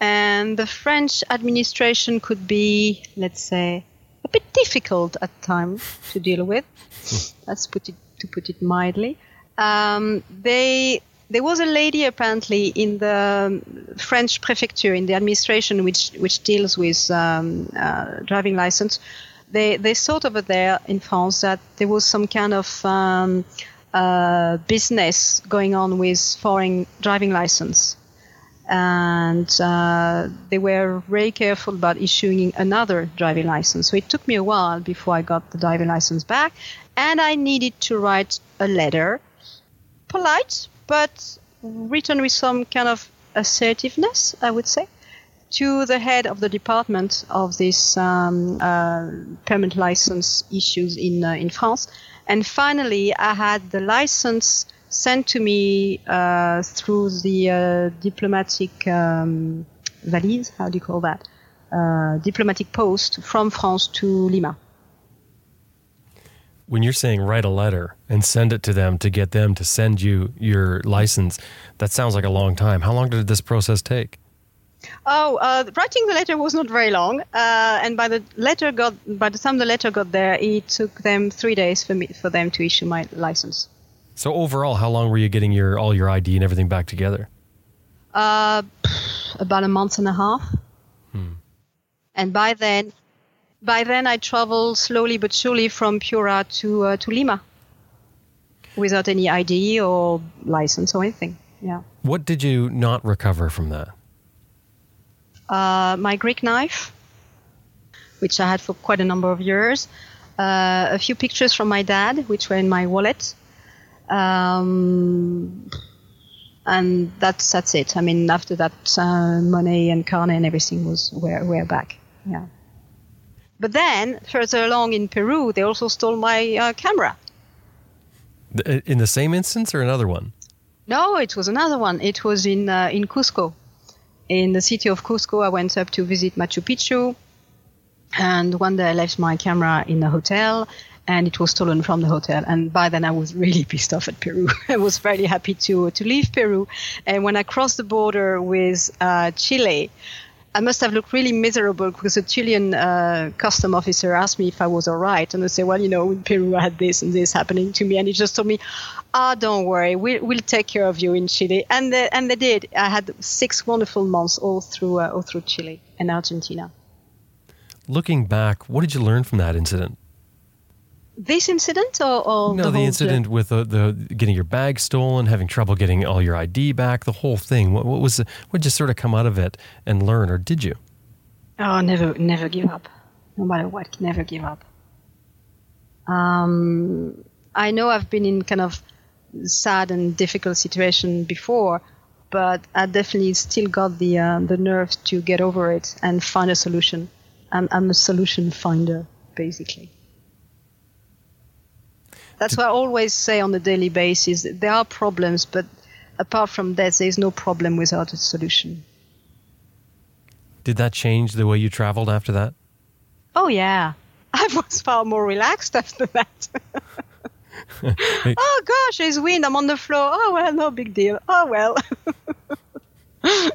and the French administration could be, let's say, a bit difficult at times to deal with. Let's put it to put it mildly. Um, they there was a lady apparently in the French prefecture in the administration which which deals with um, uh, driving license. They they thought over there in France that there was some kind of um, uh, business going on with foreign driving license, and uh, they were very careful about issuing another driving license. So it took me a while before I got the driving license back, and I needed to write a letter, polite but written with some kind of assertiveness, I would say, to the head of the department of this um, uh, permanent license issues in uh, in France. And finally, I had the license sent to me uh, through the uh, diplomatic um, valise. How do you call that? Uh, diplomatic post from France to Lima when you're saying write a letter and send it to them to get them to send you your license, that sounds like a long time. How long did this process take? Oh, uh, writing the letter was not very long, uh, and by the letter got by the time the letter got there, it took them three days for me for them to issue my license. So overall, how long were you getting your all your ID and everything back together? Uh, about a month and a half. Hmm. And by then, by then I traveled slowly but surely from Piura to uh, to Lima without any ID or license or anything. Yeah. What did you not recover from that? Uh, my Greek knife, which I had for quite a number of years. Uh, a few pictures from my dad, which were in my wallet. Um, and that's that's it. I mean, after that, uh, money and car and everything was were, were back. Yeah. But then, further along in Peru, they also stole my uh, camera. Uh, in the same instance or another one? No, it was another one. It was in uh, in Cusco. In the city of Cusco, I went up to visit Machu Picchu, and one day I left my camera in the hotel, and it was stolen from the hotel. And by then, I was really pissed off at Peru. I was very happy to to leave Peru, and when I crossed the border with uh, Chile. I must have looked really miserable because a Chilean uh, custom officer asked me if I was all right, and I said, "Well, you know, in Peru I had this and this happening to me," and he just told me, "Ah, oh, don't worry, we'll, we'll take care of you in Chile," and they, and they did. I had six wonderful months all through uh, all through Chile and Argentina. Looking back, what did you learn from that incident? This incident or, or no the, the incident trip? with the, the, getting your bag stolen having trouble getting all your id back the whole thing. What, what was what just sort of come out of it and learn or did you? Oh never never give up. No matter what never give up. Um, i know i've been in kind of sad and difficult situation before but i definitely still got the uh, the nerve to get over it and find a solution. I'm, I'm a solution finder basically that's what I always say on a daily basis. There are problems, but apart from that, there is no problem without a solution. Did that change the way you traveled after that? Oh, yeah. I was far more relaxed after that. oh, gosh, there's wind. I'm on the floor. Oh, well, no big deal. Oh, well.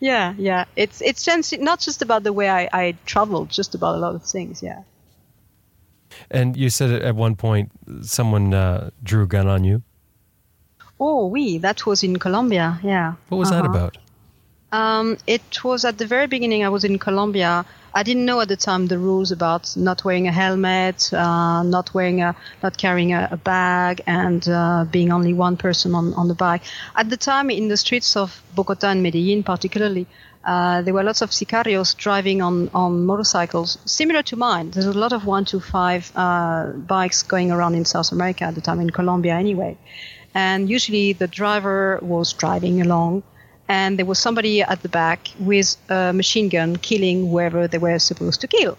yeah, yeah. It's, it's just, not just about the way I, I traveled, just about a lot of things, yeah. And you said at one point someone uh, drew a gun on you. Oh, we. That was in Colombia. Yeah. What was uh-huh. that about? Um, it was at the very beginning. I was in Colombia. I didn't know at the time the rules about not wearing a helmet, uh, not wearing a, not carrying a, a bag, and uh, being only one person on, on the bike. At the time, in the streets of Bogota and Medellin, particularly, uh, there were lots of sicarios driving on, on motorcycles similar to mine. There's a lot of 125 uh, bikes going around in South America at the time, in Colombia anyway. And usually the driver was driving along, and there was somebody at the back with a machine gun killing whoever they were supposed to kill.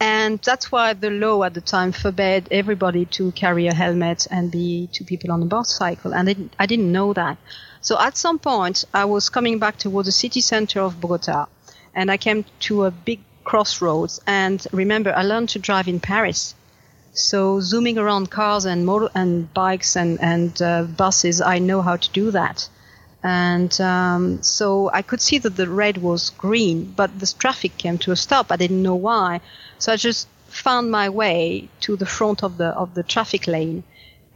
And that's why the law at the time forbade everybody to carry a helmet and be two people on a bicycle. And I didn't know that. So at some point, I was coming back towards the city center of Bogota, and I came to a big crossroads. And remember, I learned to drive in Paris. So zooming around cars and motor and bikes and and uh, buses, I know how to do that. And um, so I could see that the red was green, but the traffic came to a stop. I didn't know why. So I just found my way to the front of the, of the traffic lane.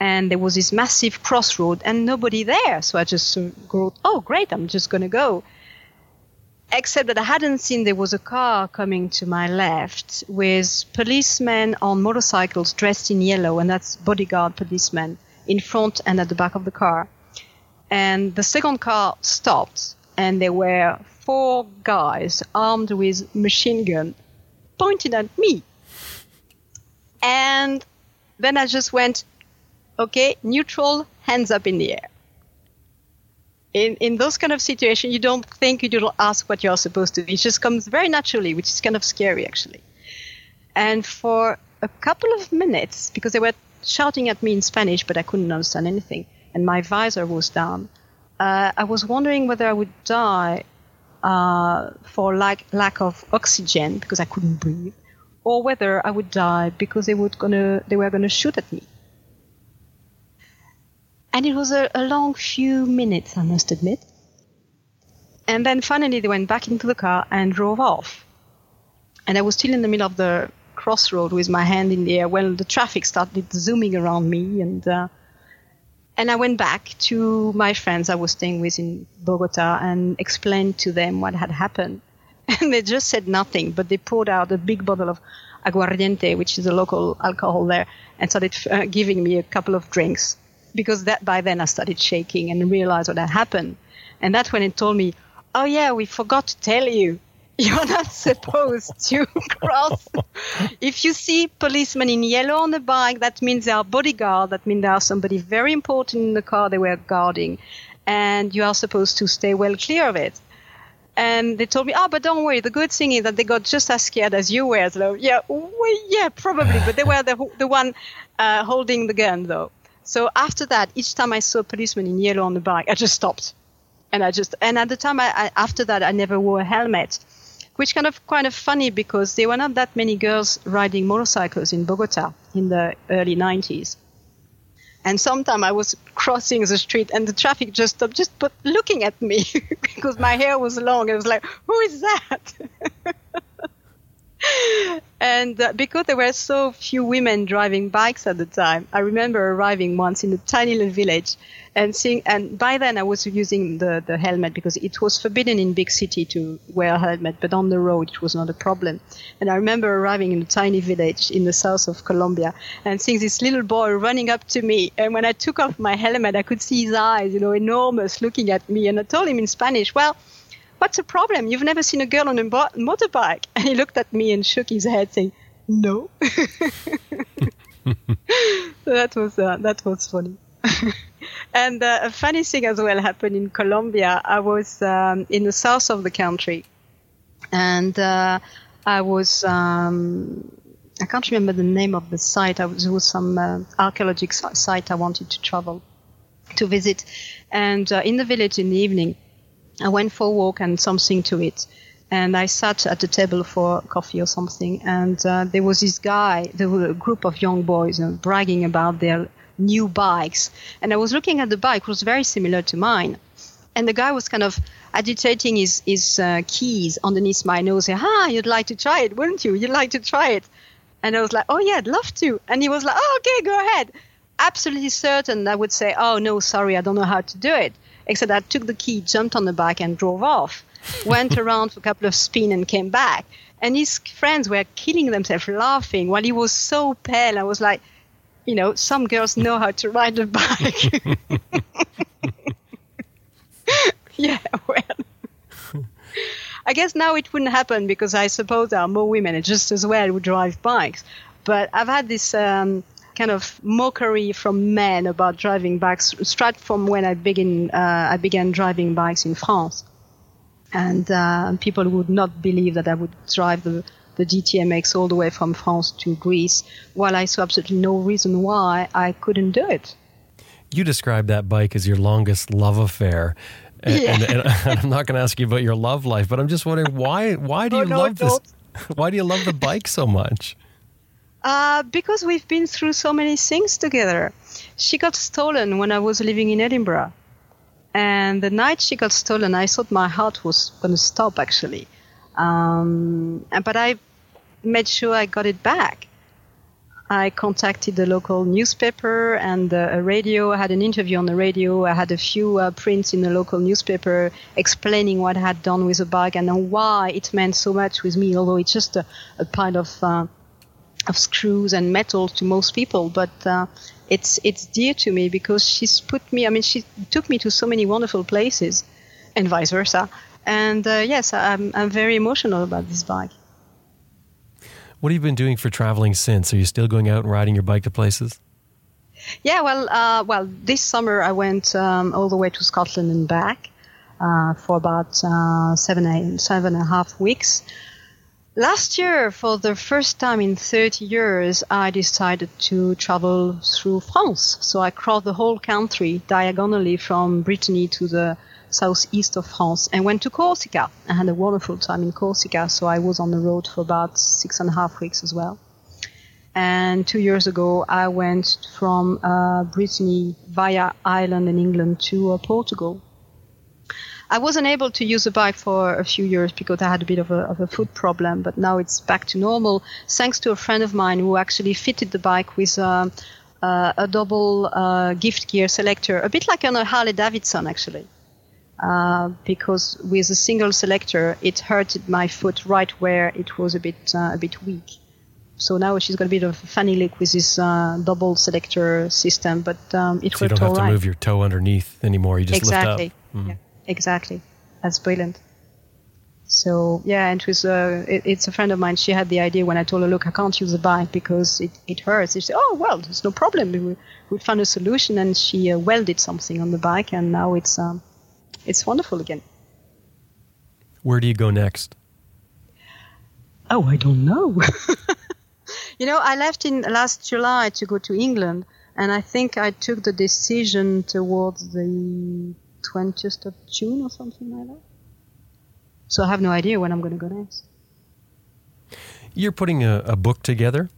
And there was this massive crossroad and nobody there. So I just thought, oh, great, I'm just to go except that I hadn't seen there was a car coming to my left with policemen on motorcycles dressed in yellow, and that's bodyguard policemen in front and at the back of the car. And the second car stopped, and there were four guys armed with machine gun pointed at me. And then I just went, okay, neutral, hands up in the air in, in those kind of situations, you don't think, you don't ask what you're supposed to do. It just comes very naturally, which is kind of scary, actually. And for a couple of minutes, because they were shouting at me in Spanish, but I couldn't understand anything, and my visor was down, uh, I was wondering whether I would die uh, for lack, lack of oxygen, because I couldn't breathe, or whether I would die because they, would gonna, they were going to shoot at me. And it was a, a long few minutes, I must admit. And then finally they went back into the car and drove off. And I was still in the middle of the crossroad with my hand in the air when the traffic started zooming around me and uh, and I went back to my friends I was staying with in Bogota and explained to them what had happened. And they just said nothing, but they poured out a big bottle of aguardiente, which is a local alcohol there, and started uh, giving me a couple of drinks because that by then I started shaking and realized what had happened. And that's when it told me, oh yeah, we forgot to tell you. You're not supposed to cross. if you see policemen in yellow on the bike, that means they are bodyguard. That means they are somebody very important in the car they were guarding. And you are supposed to stay well clear of it. And they told me, oh, but don't worry. The good thing is that they got just as scared as you were. So, yeah, well, yeah, probably. But they were the, the one uh, holding the gun, though. So after that, each time I saw a policeman in yellow on the bike, I just stopped. And I just, and at the time, I, I, after that, I never wore a helmet, which kind of kind of funny because there were not that many girls riding motorcycles in Bogota in the early 90s. And sometime I was crossing the street and the traffic just stopped, just but looking at me because my hair was long. I was like, who is that? and uh, because there were so few women driving bikes at the time, I remember arriving once in a tiny little village and seeing, and by then I was using the, the helmet because it was forbidden in big city to wear a helmet, but on the road it was not a problem. And I remember arriving in a tiny village in the south of Colombia and seeing this little boy running up to me. And when I took off my helmet, I could see his eyes, you know, enormous looking at me. And I told him in Spanish, well, What's the problem? You've never seen a girl on a bo- motorbike. And he looked at me and shook his head, saying, No. so that was uh, that was funny. and uh, a funny thing as well happened in Colombia. I was um, in the south of the country, and uh, I was um, I can't remember the name of the site. I was, was some uh, archaeological site I wanted to travel to visit, and uh, in the village in the evening, I went for a walk and something to eat. And I sat at the table for coffee or something. And uh, there was this guy, there were a group of young boys uh, bragging about their new bikes. And I was looking at the bike, it was very similar to mine. And the guy was kind of agitating his, his uh, keys underneath my nose, Ah, you'd like to try it, wouldn't you? You'd like to try it. And I was like, Oh, yeah, I'd love to. And he was like, Oh, okay, go ahead. Absolutely certain I would say, Oh, no, sorry, I don't know how to do it except I took the key, jumped on the bike, and drove off. Went around for a couple of spin and came back. And his friends were killing themselves laughing while he was so pale. I was like, you know, some girls know how to ride a bike. yeah, well. I guess now it wouldn't happen because I suppose there are more women just as well who drive bikes. But I've had this um, kind of mockery from men about driving bikes, straight from when I begin uh, I began driving bikes in France, and uh, people would not believe that I would drive the the DTMX all the way from France to Greece, while I saw absolutely no reason why I couldn't do it. You described that bike as your longest love affair. And, Yeah. and, and I'm not going to ask you about your love life, but I'm just wondering why why do Oh, you no, love this? Why do you love the bike so much? Uh, because we've been through so many things together. She got stolen when I was living in Edinburgh. And the night she got stolen, I thought my heart was going to stop actually. Um, but I made sure I got it back. I contacted the local newspaper and a radio. I had an interview on the radio. I had a few uh, prints in the local newspaper explaining what I had done with the bag and why it meant so much with me, although it's just a, a pile of, uh, of screws and metal to most people. But uh, it's, it's dear to me because she's put me, I mean, she took me to so many wonderful places and vice versa. And uh, yes, I'm, I'm very emotional about this bike. What have you been doing for traveling since? Are you still going out and riding your bike to places? Yeah, well, uh, well, this summer I went um, all the way to Scotland and back uh, for about uh, seven, eight, seven and a half weeks. Last year, for the first time in 30 years, I decided to travel through France. So I crossed the whole country diagonally from Brittany to the southeast of France and went to Corsica. I had a wonderful time in Corsica, so I was on the road for about six and a half weeks as well. And two years ago, I went from uh, Brittany via Ireland and England to uh, Portugal. I wasn't able to use the bike for a few years because I had a bit of a, of a foot problem, but now it's back to normal thanks to a friend of mine who actually fitted the bike with uh, uh a double uh, gift gear selector, a bit like on a Harley Davidson actually. Uh, because with a single selector, it hurted my foot right where it was a bit uh, a bit weak. So now she's got a bit of a funny look with this uh, double selector system, but um, it so you don't have to move your toe underneath anymore. You just exactly. lift up. Mm. Yeah, exactly. That's brilliant. So yeah, and uh, it, it's a friend of mine. She had the idea when I told her, look, I can't use the bike because it, it hurts. She said, oh well, there's no problem. We, we found a solution, and she uh, welded something on the bike, and now it's um, it's wonderful again. Where do you go next? Oh, I don't know. you know, I left in last July to go to England, and I think I took the decision towards the 20th of June or something like that. So I have no idea when I'm going to go next. You're putting a, a book together?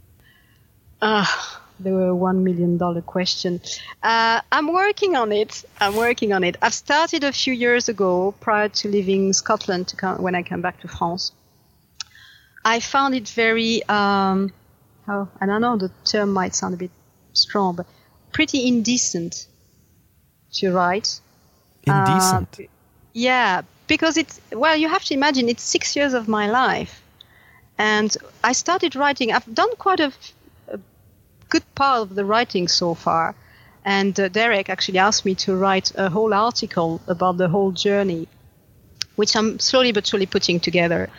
Ah, the one million dollar question. Uh, I'm working on it. I'm working on it. I've started a few years ago, prior to leaving Scotland to come, when I came back to France. I found it very, um, how, and I know the term might sound a bit strong, but pretty indecent to write. Indecent. Uh, yeah, because it's well, you have to imagine it's six years of my life, and I started writing. I've done quite a good part of the writing so far. And uh, Derek actually asked me to write a whole article about the whole journey, which I'm slowly but surely putting together.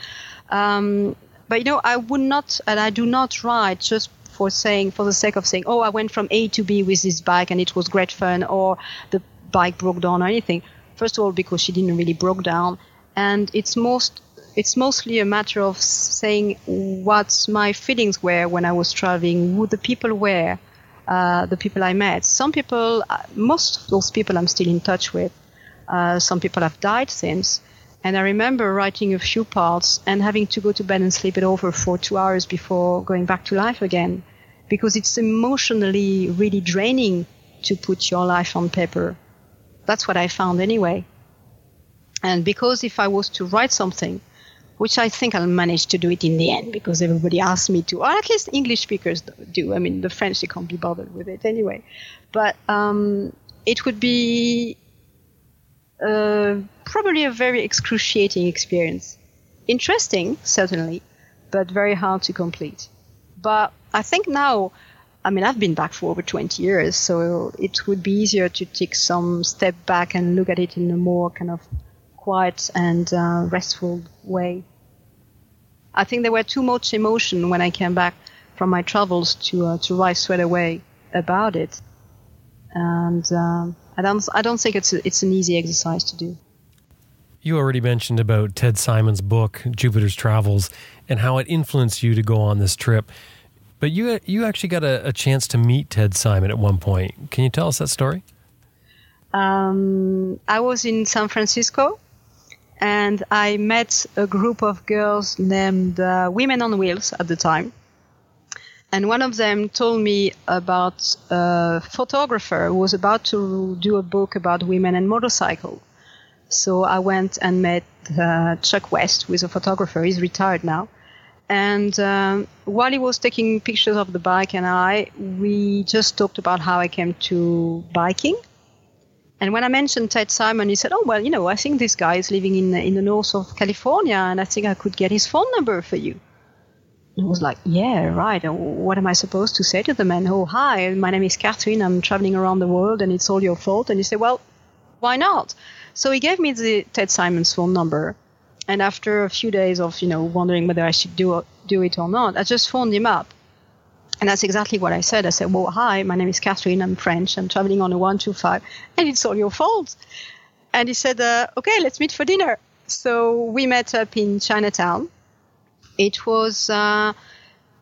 Um, but you know, I would not, and I do not write just for saying, for the sake of saying, oh, I went from A to B with this bike and it was great fun, or the bike broke down or anything. First of all, because she didn't really broke down, and it's most it's mostly a matter of saying what my feelings were when I was traveling, who the people were, uh, the people I met. Some people, uh, most of those people I'm still in touch with. Uh, some people have died since. And I remember writing a few parts and having to go to bed and sleep it over for two hours before going back to life again. Because it's emotionally really draining to put your life on paper. That's what I found anyway. And because if I was to write something, which I think I'll manage to do it in the end because everybody asked me to, or at least English speakers do. I mean, the French, they can't be bothered with it anyway. But um, it would be uh, probably a very excruciating experience. Interesting, certainly, but very hard to complete. But I think now, I mean, I've been back for over 20 years, so it would be easier to take some step back and look at it in a more kind of quiet and uh, restful way. I think there were too much emotion when I came back from my travels to uh, to write straight away about it, and um, I don't I don't think it's a, it's an easy exercise to do. You already mentioned about Ted Simon's book Jupiter's Travels and how it influenced you to go on this trip. But you you actually got a, a chance to meet Ted Simon at one point. Can you tell us that story? Um, I was in San Francisco and I met a group of girls named uh, Women on Wheels at the time. and one of them told me about a photographer who was about to do a book about women and motorcycle. So I went and met uh, Chuck West, who is a photographer. He's retired now. And um, while he was taking pictures of the bike and I, we just talked about how I came to biking. And when I mentioned Ted Simon, he said, "Oh well, you know, I think this guy is living in in the north of California, and I think I could get his phone number for you." I was like, yeah, right. What am I supposed to say to the man? Oh, hi, my name is Catherine. I'm traveling around the world and it's all your fault. And he said, well, why not? So he gave me the Ted Simon's phone number. And after a few days of, you know, wondering whether I should do, do it or not, I just phoned him up. And that's exactly what I said. I said, well, hi, my name is Catherine. I'm French. I'm traveling on a 125 and it's all your fault. And he said, uh, okay, let's meet for dinner. So we met up in Chinatown it was uh,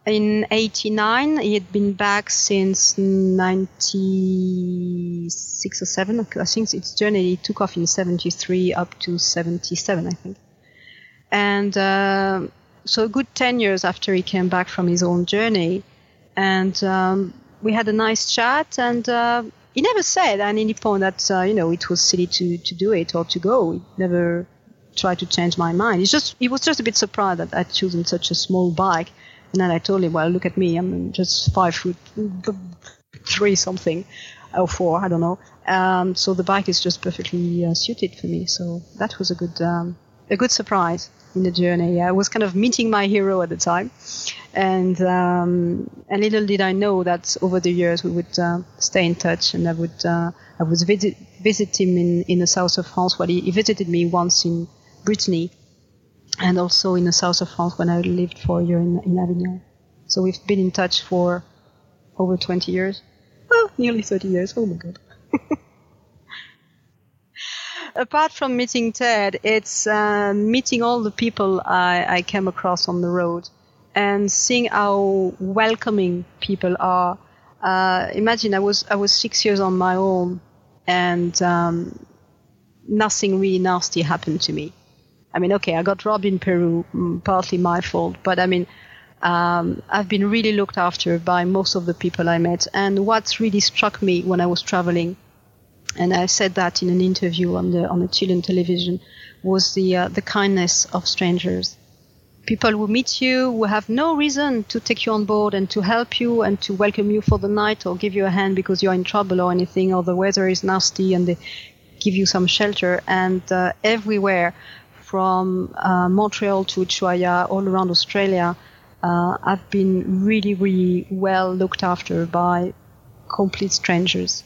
in 89. He had been back since 96 or 7. I think its journey he took off in 73 up to 77, I think. And uh, so a good 10 years after he came back from his own journey. And um, we had a nice chat and uh, he never said at any point that, uh, you know, it was silly to, to do it or to go. He never tried to change my mind. He's just he was just a bit surprised that I'd chosen such a small bike. And then I told him, well, look at me, I'm just five foot three something, or four, I don't know. Um, so the bike is just perfectly uh, suited for me. So that was a good um, a good surprise in the journey. I was kind of meeting my hero at the time, and um, and little did I know that over the years we would uh, stay in touch, and I would uh, I would visit visit him in in the south of France. Well, he, he visited me once in Brittany, and also in the south of France when I lived for a year in, in Avignon. So we've been in touch for over 20 years. Well, nearly 30 years. Oh my god. Apart from meeting Ted, it's uh, meeting all the people I, I came across on the road and seeing how welcoming people are. Uh, imagine I was I was six years on my own, and um, nothing really nasty happened to me. I mean, okay, I got robbed in Peru, mm, partly my fault, but I mean, um, I've been really looked after by most of the people I met. And what's really struck me when I was traveling, and I said that in an interview on the on the Chilean television, was the uh, the kindness of strangers. People who meet you, who have no reason to take you on board and to help you and to welcome you for the night or give you a hand because you're in trouble or anything, or the weather is nasty and they give you some shelter. And uh, everywhere, from uh, Montreal to Ushuaia, all around Australia, uh, I've been really, really well looked after by complete strangers.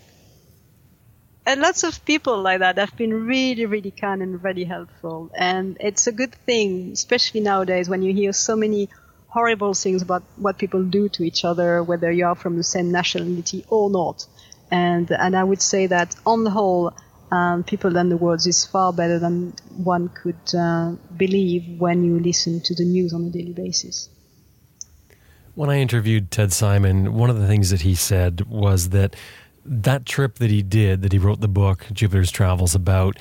And lots of people like that have been really, really kind and really helpful. And it's a good thing, especially nowadays when you hear so many horrible things about what people do to each other, whether you are from the same nationality or not. And, and I would say that on the whole, um, people than the world is far better than one could uh, believe when you listen to the news on a daily basis. When I interviewed Ted Simon, one of the things that he said was that that trip that he did, that he wrote the book Jupiter's Travels about,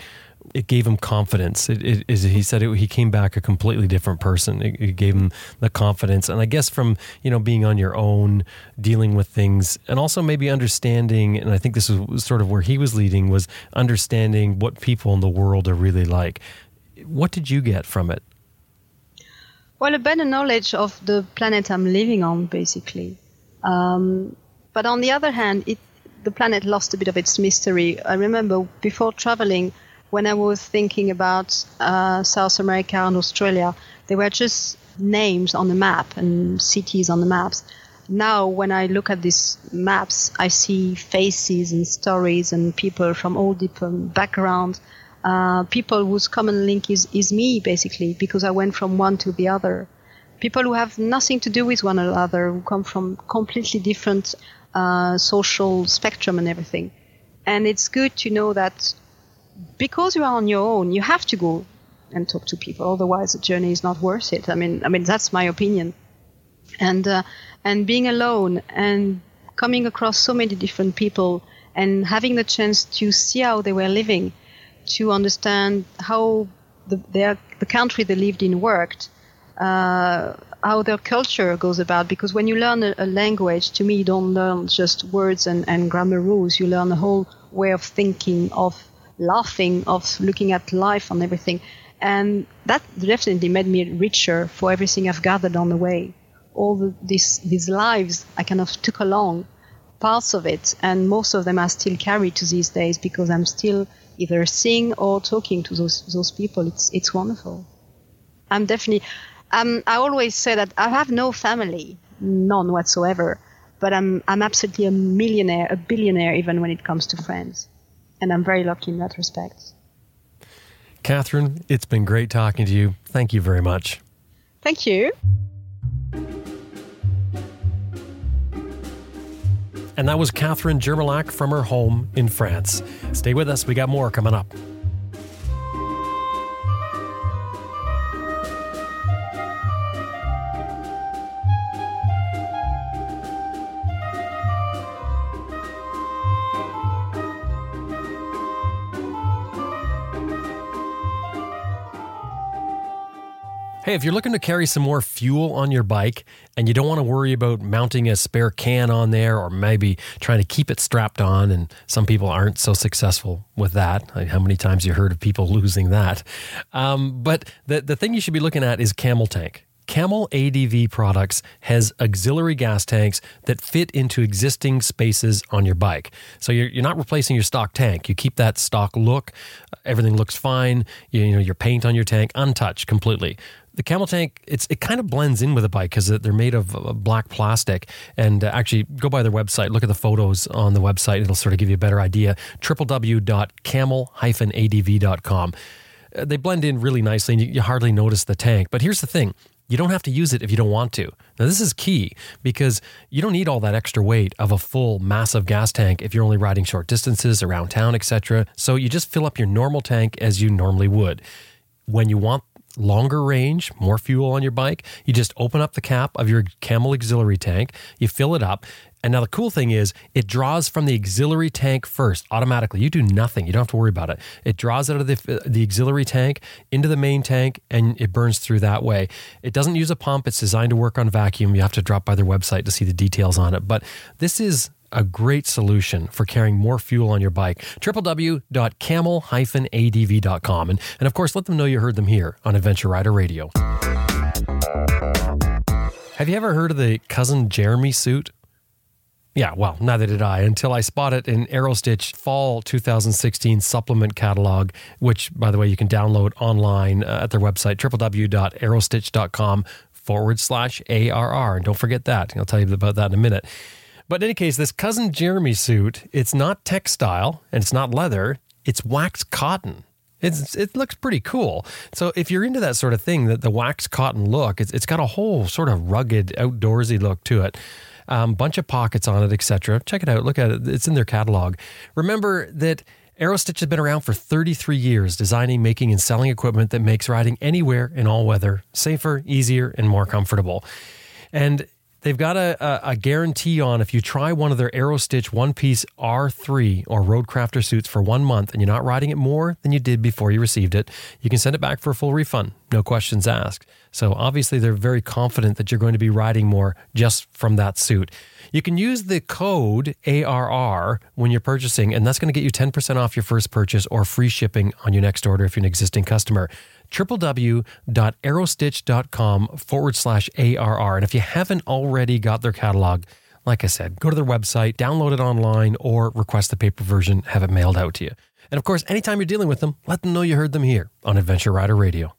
it gave him confidence. It, it, it, he said it, he came back a completely different person. It, it, gave him the confidence, and I guess from you know being on your own, dealing with things, and also maybe understanding. And I think this was sort of where he was leading was understanding what people in the world are really like. What did you get from it? Well, a better knowledge of the planet I'm living on, basically. Um, but on the other hand, it, the planet lost a bit of its mystery. I remember before traveling when I was thinking about uh, South America and Australia, they were just names on the map and cities on the maps. Now, when I look at these maps, I see faces and stories and people from all different backgrounds. Uh, people whose common link is, is me, basically, because I went from one to the other. People who have nothing to do with one another, who come from completely different uh, social spectrum and everything. And it's good to know that because you are on your own, you have to go and talk to people. Otherwise, the journey is not worth it. I mean, I mean that's my opinion. And uh, and being alone and coming across so many different people and having the chance to see how they were living, to understand how the their, the country they lived in worked, uh, how their culture goes about because when you learn a, a, language to me you don't learn just words and, and grammar rules. You learn a whole way of thinking of laughing of looking at life and everything. And that definitely made me richer for everything i've gathered on the way. All the, these these lives i kind of took along parts of it and most of them I still carry to these days because i'm still either seeing or talking to those those people. It's it's wonderful. I'm definitely um, I always say that I have no family, none whatsoever, but I'm I'm absolutely a millionaire, a billionaire, even when it comes to friends, and I'm very lucky in that respect. Catherine, it's been great talking to you. Thank you very much. Thank you. And that was Catherine Germillac from her home in France. Stay with us, we got more coming up. Hey, if you're looking to carry some more fuel on your bike and you don't want to worry about mounting a spare can on there or maybe trying to keep it strapped on, and some people aren't so successful with that. Like how many times you heard of people losing that? Um, but the, the thing you should be looking at is Camel Tank. Camel ADV Products has auxiliary gas tanks that fit into existing spaces on your bike. So you're, you're not replacing your stock tank. You keep that stock look. Everything looks fine. You, you know, your paint on your tank untouched completely the camel tank it's it kind of blends in with the bike because they're made of black plastic and uh, actually go by their website look at the photos on the website it'll sort of give you a better idea www.camel-adv.com uh, they blend in really nicely and you, you hardly notice the tank but here's the thing you don't have to use it if you don't want to. Now, this is key because you don't need all that extra weight of a full, massive gas tank if you're only riding short distances around town, etc. So you just fill up your normal tank as you normally would. When you want longer range, more fuel on your bike, you just open up the cap of your Camel auxiliary tank, you fill it up. And now the cool thing is it draws from the auxiliary tank first automatically. You do nothing. You don't have to worry about it. It draws out of the, the auxiliary tank into the main tank and it burns through that way. It doesn't use a pump. It's designed to work on vacuum. You have to drop by their website to see the details on it. But this is a great solution for carrying more fuel on your bike. www.camel-adv.com. And, and of course, let them know you heard them here on Adventure Rider Radio. Have you ever heard of the Cousin Jeremy suit? Yeah, well, neither did I until I spotted an Aerostitch Fall 2016 supplement catalog, which, by the way, you can download online uh, at their website, www.aerostitch.com forward slash ARR. And don't forget that. I'll tell you about that in a minute. But in any case, this cousin Jeremy suit, it's not textile and it's not leather, it's waxed cotton. It's, it looks pretty cool. So if you're into that sort of thing, that the wax cotton look, it's, it's got a whole sort of rugged, outdoorsy look to it. Um, bunch of pockets on it, etc. Check it out. Look at it. It's in their catalog. Remember that Aerostitch has been around for 33 years, designing, making, and selling equipment that makes riding anywhere in all weather safer, easier, and more comfortable. And They've got a, a, a, guarantee on if you try one of their Aerostitch one piece R3 or Roadcrafter suits for one month and you're not riding it more than you did before you received it, you can send it back for a full refund. No questions asked. So obviously, they're very confident that you're going to be riding more just from that suit. You can use the code ARR when you're purchasing, and that's going to get you 10% off your first purchase or free shipping on your next order if you're an existing customer www.aerostitch.com forward slash ARR. And if you haven't already got their catalog, like I said, go to their website, download it online, or request the paper version, have it mailed out to you. And of course, anytime you're dealing with them, let them know you heard them here on Adventure Rider Radio.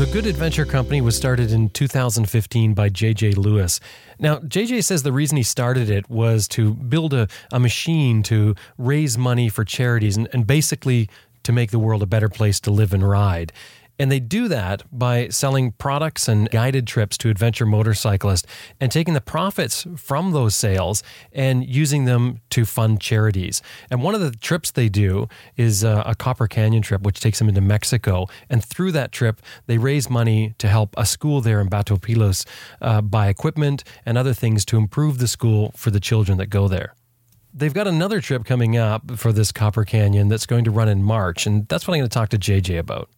The Good Adventure Company was started in 2015 by J.J. Lewis. Now, JJ says the reason he started it was to build a, a machine to raise money for charities and, and basically to make the world a better place to live and ride. And they do that by selling products and guided trips to adventure motorcyclists and taking the profits from those sales and using them to fund charities. And one of the trips they do is a, a Copper Canyon trip, which takes them into Mexico. And through that trip, they raise money to help a school there in Batopilas uh, buy equipment and other things to improve the school for the children that go there they've got another trip coming up for this Copper Canyon that's going to run in March, and that's what I'm going to talk to JJ about.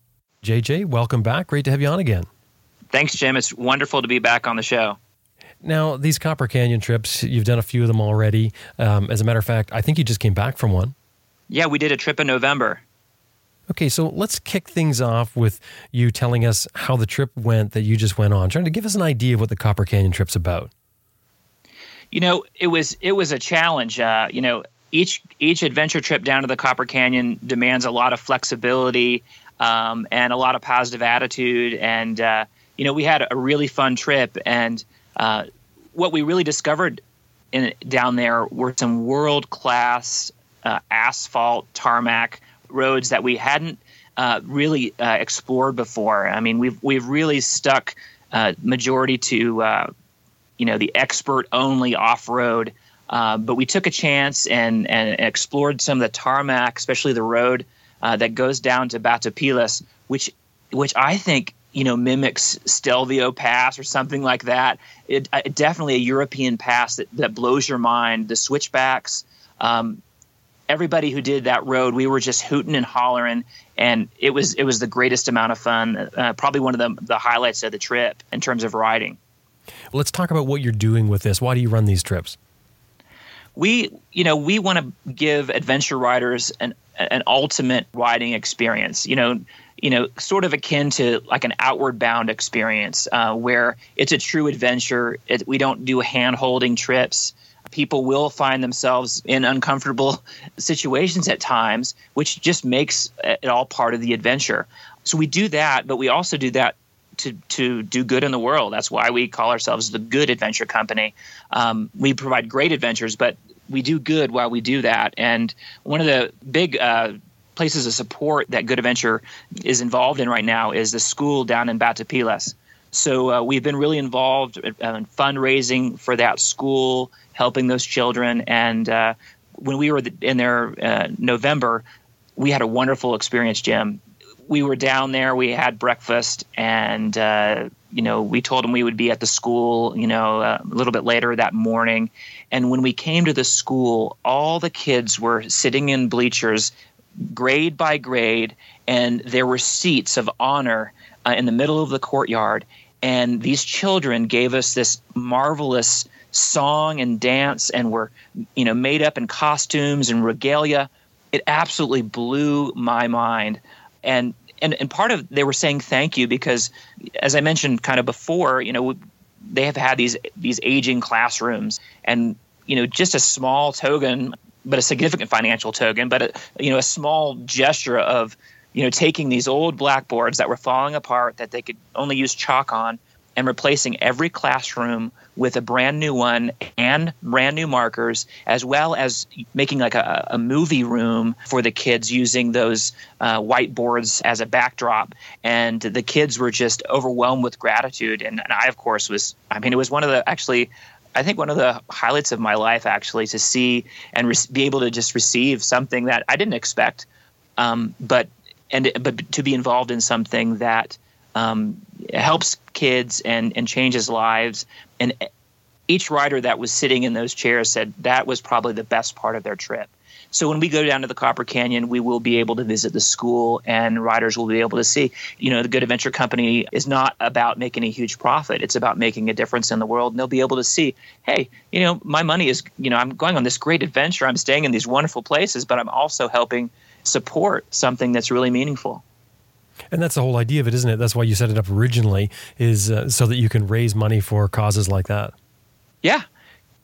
JJ, welcome back. Great to have you on again. Thanks, Jim. It's wonderful to be back on the show. Now, these Copper Canyon trips, you've done a few of them already. Um, as a matter of fact, I think you just came back from one. Yeah, we did a trip in November. Okay, so let's kick things off with you telling us how the trip went that you just went on, trying to give us an idea of what the Copper Canyon trip's about. You know, it was it was a challenge. Uh, you know, each each adventure trip down to the Copper Canyon demands a lot of flexibility um, and a lot of positive attitude. And uh, you know, we had a really fun trip. And uh, what we really discovered in down there were some world class uh, asphalt tarmac roads that we hadn't uh, really uh, explored before. I mean, we've we've really stuck uh, majority to you know the expert only off road, but we took a chance and and explored some of the tarmac, especially the road uh, that goes down to Batopilas, which which I think you know mimics Stelvio Pass or something like that. It, it definitely a European pass that, that blows your mind. The switchbacks. Um, everybody who did that road, we were just hooting and hollering, and it was it was the greatest amount of fun. Uh, probably one of the the highlights of the trip in terms of riding. Let's talk about what you're doing with this. Why do you run these trips? We, you know, we want to give adventure riders an an ultimate riding experience. You know, you know, sort of akin to like an outward bound experience, uh, where it's a true adventure. It, we don't do hand holding trips people will find themselves in uncomfortable situations at times, which just makes it all part of the adventure. So we do that, but we also do that to to do good in the world. That's why we call ourselves the Good Adventure Company. Um, we provide great adventures, but we do good while we do that. And one of the big uh, places of support that Good Adventure is involved in right now is the school down in Batopilas. So uh, we've been really involved in fundraising for that school, helping those children. And uh, when we were in there uh, November, we had a wonderful experience, Jim. We were down there, we had breakfast, and uh, you know we told them we would be at the school, you know, uh, a little bit later that morning. And when we came to the school, all the kids were sitting in bleachers, grade by grade, and there were seats of honor uh, in the middle of the courtyard. And these children gave us this marvelous song and dance and were you know made up in costumes and regalia. It absolutely blew my mind. And and and part of they were saying thank you because as i mentioned kind of before you know they have had these these aging classrooms and you know just a small token but a significant financial token but a, you know a small gesture of you know, taking these old blackboards that were falling apart that they could only use chalk on and replacing every classroom with a brand new one and brand new markers, as well as making like a, a movie room for the kids using those uh, whiteboards as a backdrop. And the kids were just overwhelmed with gratitude. And, and I, of course, was, I mean, it was one of the actually I think one of the highlights of my life actually to see and re- be able to just receive something that I didn't expect, um, but and but to be involved in something that um, helps kids and and changes lives. And each rider that was sitting in those chairs said that was probably the best part of their trip. So when we go down to the Copper Canyon, we will be able to visit the school, and riders will be able to see. You know, the Good Adventure Company is not about making a huge profit; it's about making a difference in the world. And they'll be able to see, hey, you know, my money is, you know, I'm going on this great adventure. I'm staying in these wonderful places, but I'm also helping support something that's really meaningful. And that's the whole idea of it, isn't it? That's why you set it up originally, is uh, so that you can raise money for causes like that. Yeah,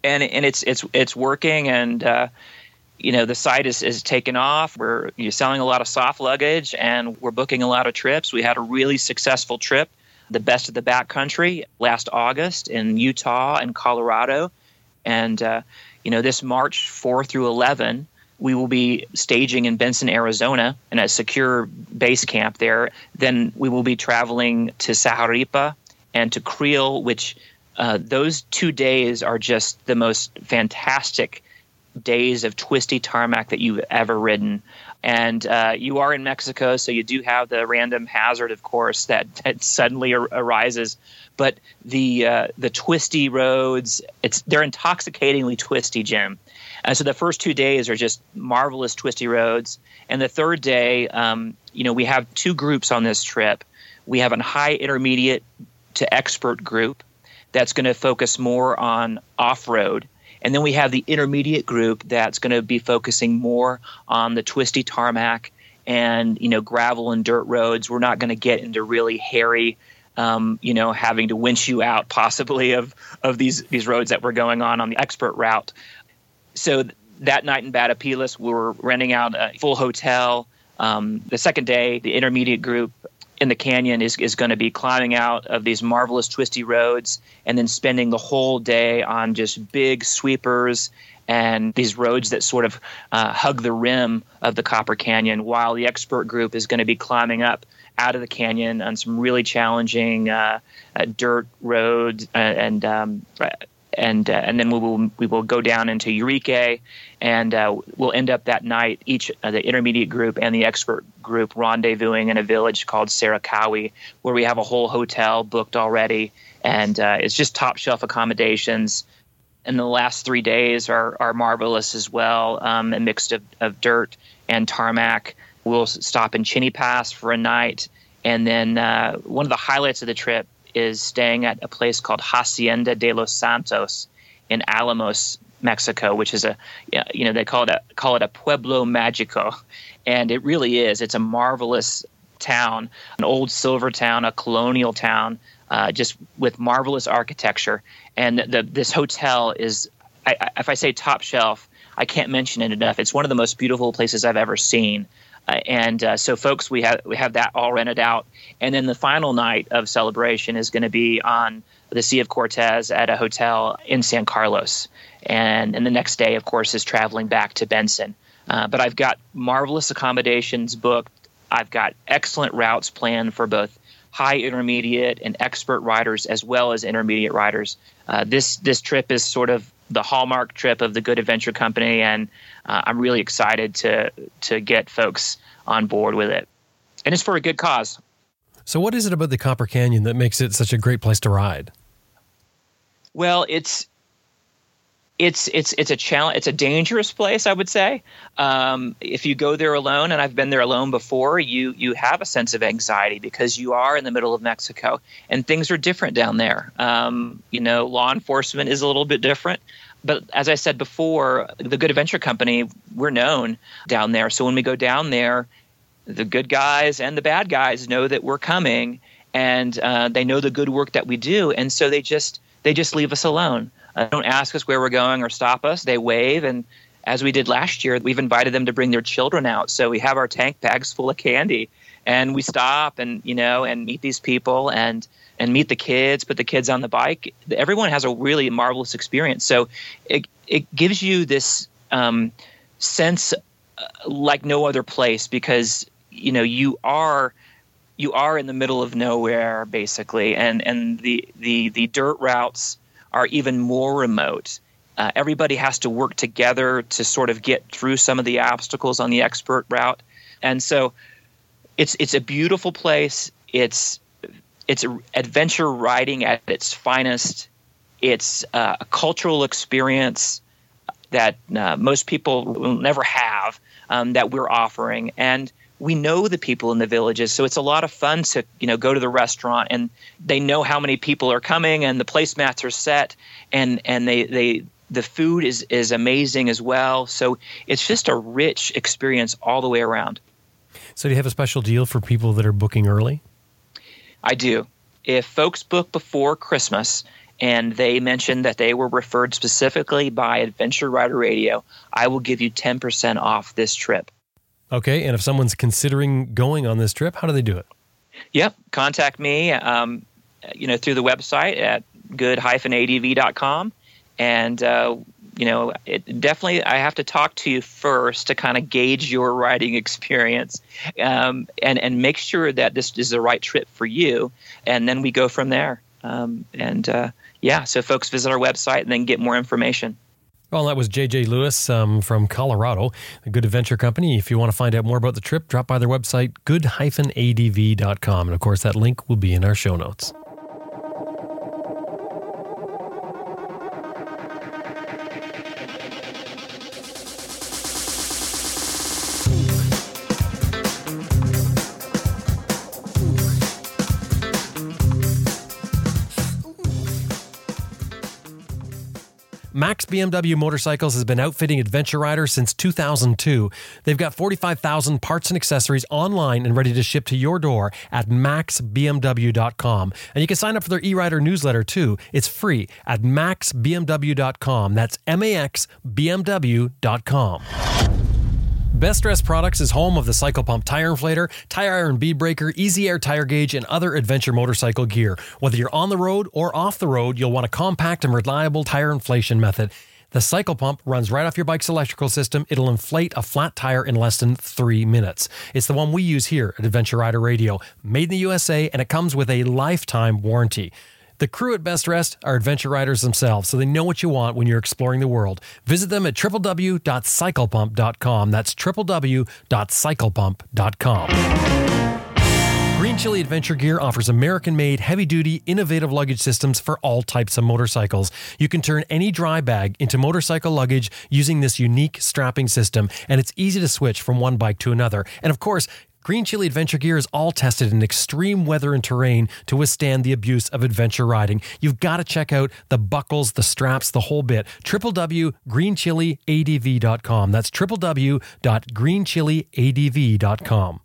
and and it's it's it's working, and uh, you know the site is is taken off. We're you're selling a lot of soft luggage, and we're booking a lot of trips. We had a really successful trip, the best of the backcountry, last August in Utah and Colorado, and uh, you know this March four through eleven we will be staging in Benson, Arizona, in a secure base camp there. Then we will be traveling to Sahuaripa and to Creel, which uh, those two days are just the most fantastic days of twisty tarmac that you've ever ridden. And uh, you are in Mexico, so you do have the random hazard, of course, that, that suddenly ar- arises. But the uh, the twisty roads, it's they're intoxicatingly twisty, Jim And so the first two days are just marvelous twisty roads. And the third day, um, you know, we have two groups on this trip. We have a high intermediate to expert group that's going to focus more on off road. And then we have the intermediate group that's going to be focusing more on the twisty tarmac and you know gravel and dirt roads. We're not going to get into really hairy, um, you know, having to winch you out possibly of of these these roads that we're going on on the expert route. So that night in Batopilas, we were renting out a full hotel. Um, the second day, the intermediate group in the canyon is, is going to be climbing out of these marvelous twisty roads and then spending the whole day on just big sweepers and these roads that sort of uh, hug the rim of the Copper Canyon, while the expert group is going to be climbing up out of the canyon on some really challenging uh, uh, dirt roads uh, and um, and uh, and then we will we will go down into Urique, and uh, we'll end up that night each uh, the intermediate group and the expert group rendezvousing in a village called Cerocahui, where we have a whole hotel booked already, and uh, it's just top shelf accommodations. And the last three days are are marvelous as well, um, a mix of, of dirt and tarmac. We'll stop in Chinipas for a night, and then uh, one of the highlights of the trip is staying at a place called Hacienda de los Santos in Alamos, Mexico, which is a you know they call it a call it a pueblo magico, and it really is. It's a marvelous town, an old silver town, a colonial town, uh, just with marvelous architecture. And the, this hotel is, I, I, if I say top shelf, I can't mention it enough. It's one of the most beautiful places I've ever seen. Uh, and uh, so, folks, we have we have that all rented out, and then the final night of celebration is going to be on the Sea of Cortez at a hotel in San Carlos, and and the next day, of course, is traveling back to Benson. Uh, but I've got marvelous accommodations booked. I've got excellent routes planned for both high intermediate and expert riders as well as intermediate riders. Uh, this this trip is sort of the hallmark trip of the Good Adventure Company, and uh, I'm really excited to to get folks on board with it. And it's for a good cause. So, what is it about the Copper Canyon that makes it such a great place to ride? Well, it's it's it's it's a challenge. It's a dangerous place, I would say. Um, if you go there alone, and I've been there alone before, you you have a sense of anxiety because you are in the middle of Mexico, and things are different down there. Um, you know, law enforcement is a little bit different. But as I said before, the Good Adventure Company, we're known down there. So when we go down there, the good guys and the bad guys know that we're coming, and uh, they know the good work that we do, and so they just they just leave us alone uh, don't ask us where we're going or stop us. They wave, and as we did last year, we've invited them to bring their children out. So we have our tank bags full of candy, and we stop and you know and meet these people and and meet the kids, put the kids on the bike. Everyone has a really marvelous experience. So it it gives you this um, sense uh, like no other place because you know you are you are in the middle of nowhere basically and and the the the dirt routes are even more remote. Uh, everybody has to work together to sort of get through some of the obstacles on the expert route, and so it's it's a beautiful place. It's it's adventure riding at its finest. It's uh, a cultural experience that uh, most people will never have um, that we're offering, and we know the people in the villages so it's a lot of fun to you know go to the restaurant and they know how many people are coming and the placemats are set and and they they the food is is amazing as well. So it's just a rich experience all the way around. So do you have a special deal for people that are booking early i do if folks book before christmas and they mention that they were referred specifically by adventure rider radio i will give you 10% off this trip Okay. And if someone's considering going on this trip, how do they do it? Yep. Contact me, um, you know, through the website at good-adv.com. And, uh, you know, it definitely, I have to talk to you first to kind of gauge your riding experience um, and, and make sure that this is the right trip for you. And then we go from there. Um, and uh, yeah, so folks visit our website and then get more information. Well, that was JJ Lewis um, from Colorado, a Good Adventure Company. If you want to find out more about the trip, drop by their website, good-adv.com. And of course, that link will be in our show notes. Max BMW Motorcycles has been outfitting adventure riders since 2002. They've got 45,000 parts and accessories online and ready to ship to your door at maxbmw.com. And you can sign up for their e-rider newsletter too. It's free at maxbmw.com. That's M A X BMW.com. Bestrest Products is home of the Cycle Pump Tire Inflator, Tire Iron Bead Breaker, Easy Air Tire Gauge, and other adventure motorcycle gear. Whether you're on the road or off the road, you'll want a compact and reliable tire inflation method. The cycle pump runs right off your bike's electrical system. It'll inflate a flat tire in less than three minutes. It's the one we use here at Adventure Rider Radio, made in the USA, and it comes with a lifetime warranty. The crew at Bestrest are adventure riders themselves, so they know what you want when you're exploring the world. Visit them at www.cyclepump.com. That's www.cyclepump.com. Green Chili Adventure Gear offers American made, heavy duty, innovative luggage systems for all types of motorcycles. You can turn any dry bag into motorcycle luggage using this unique strapping system, and it's easy to switch from one bike to another. And of course, Green Chili Adventure Gear is all tested in extreme weather and terrain to withstand the abuse of adventure riding. You've got to check out the buckles, the straps, the whole bit. www.greenchiliadv.com. That's www.greenchiliadv.com.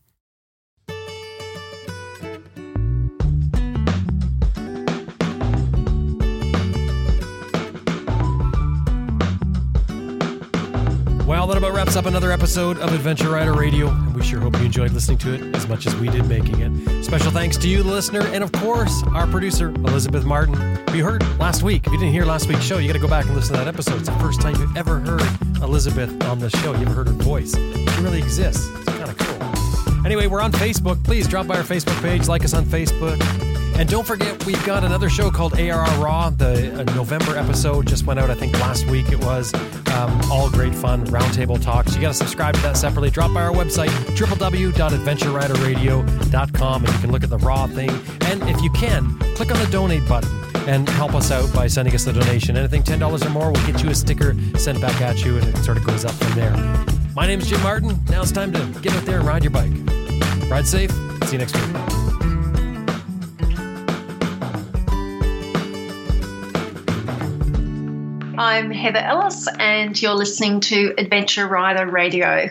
Well, that about wraps up another episode of Adventure Rider Radio, and we sure hope you enjoyed listening to it as much as we did making it. Special thanks to you, the listener, and of course, our producer, Elizabeth Martin. We heard last week. If you didn't hear last week's show, you got to go back and listen to that episode. It's the first time you've ever heard Elizabeth on the show. You ever heard her voice? She really exists. It's kind of cool. Anyway, we're on Facebook. Please drop by our Facebook page, like us on Facebook. And don't forget, we've got another show called ARR Raw. The uh, November episode just went out, I think last week it was. Um, all great fun, roundtable talks. You got to subscribe to that separately. Drop by our website, www.adventureriderradio.com, and you can look at the Raw thing. And if you can, click on the donate button and help us out by sending us the donation. Anything $10 or more, we'll get you a sticker sent back at you, and it sort of goes up from there. My name is Jim Martin. Now it's time to get out there and ride your bike. Ride safe. See you next week. I'm Heather Ellis, and you're listening to Adventure Rider Radio.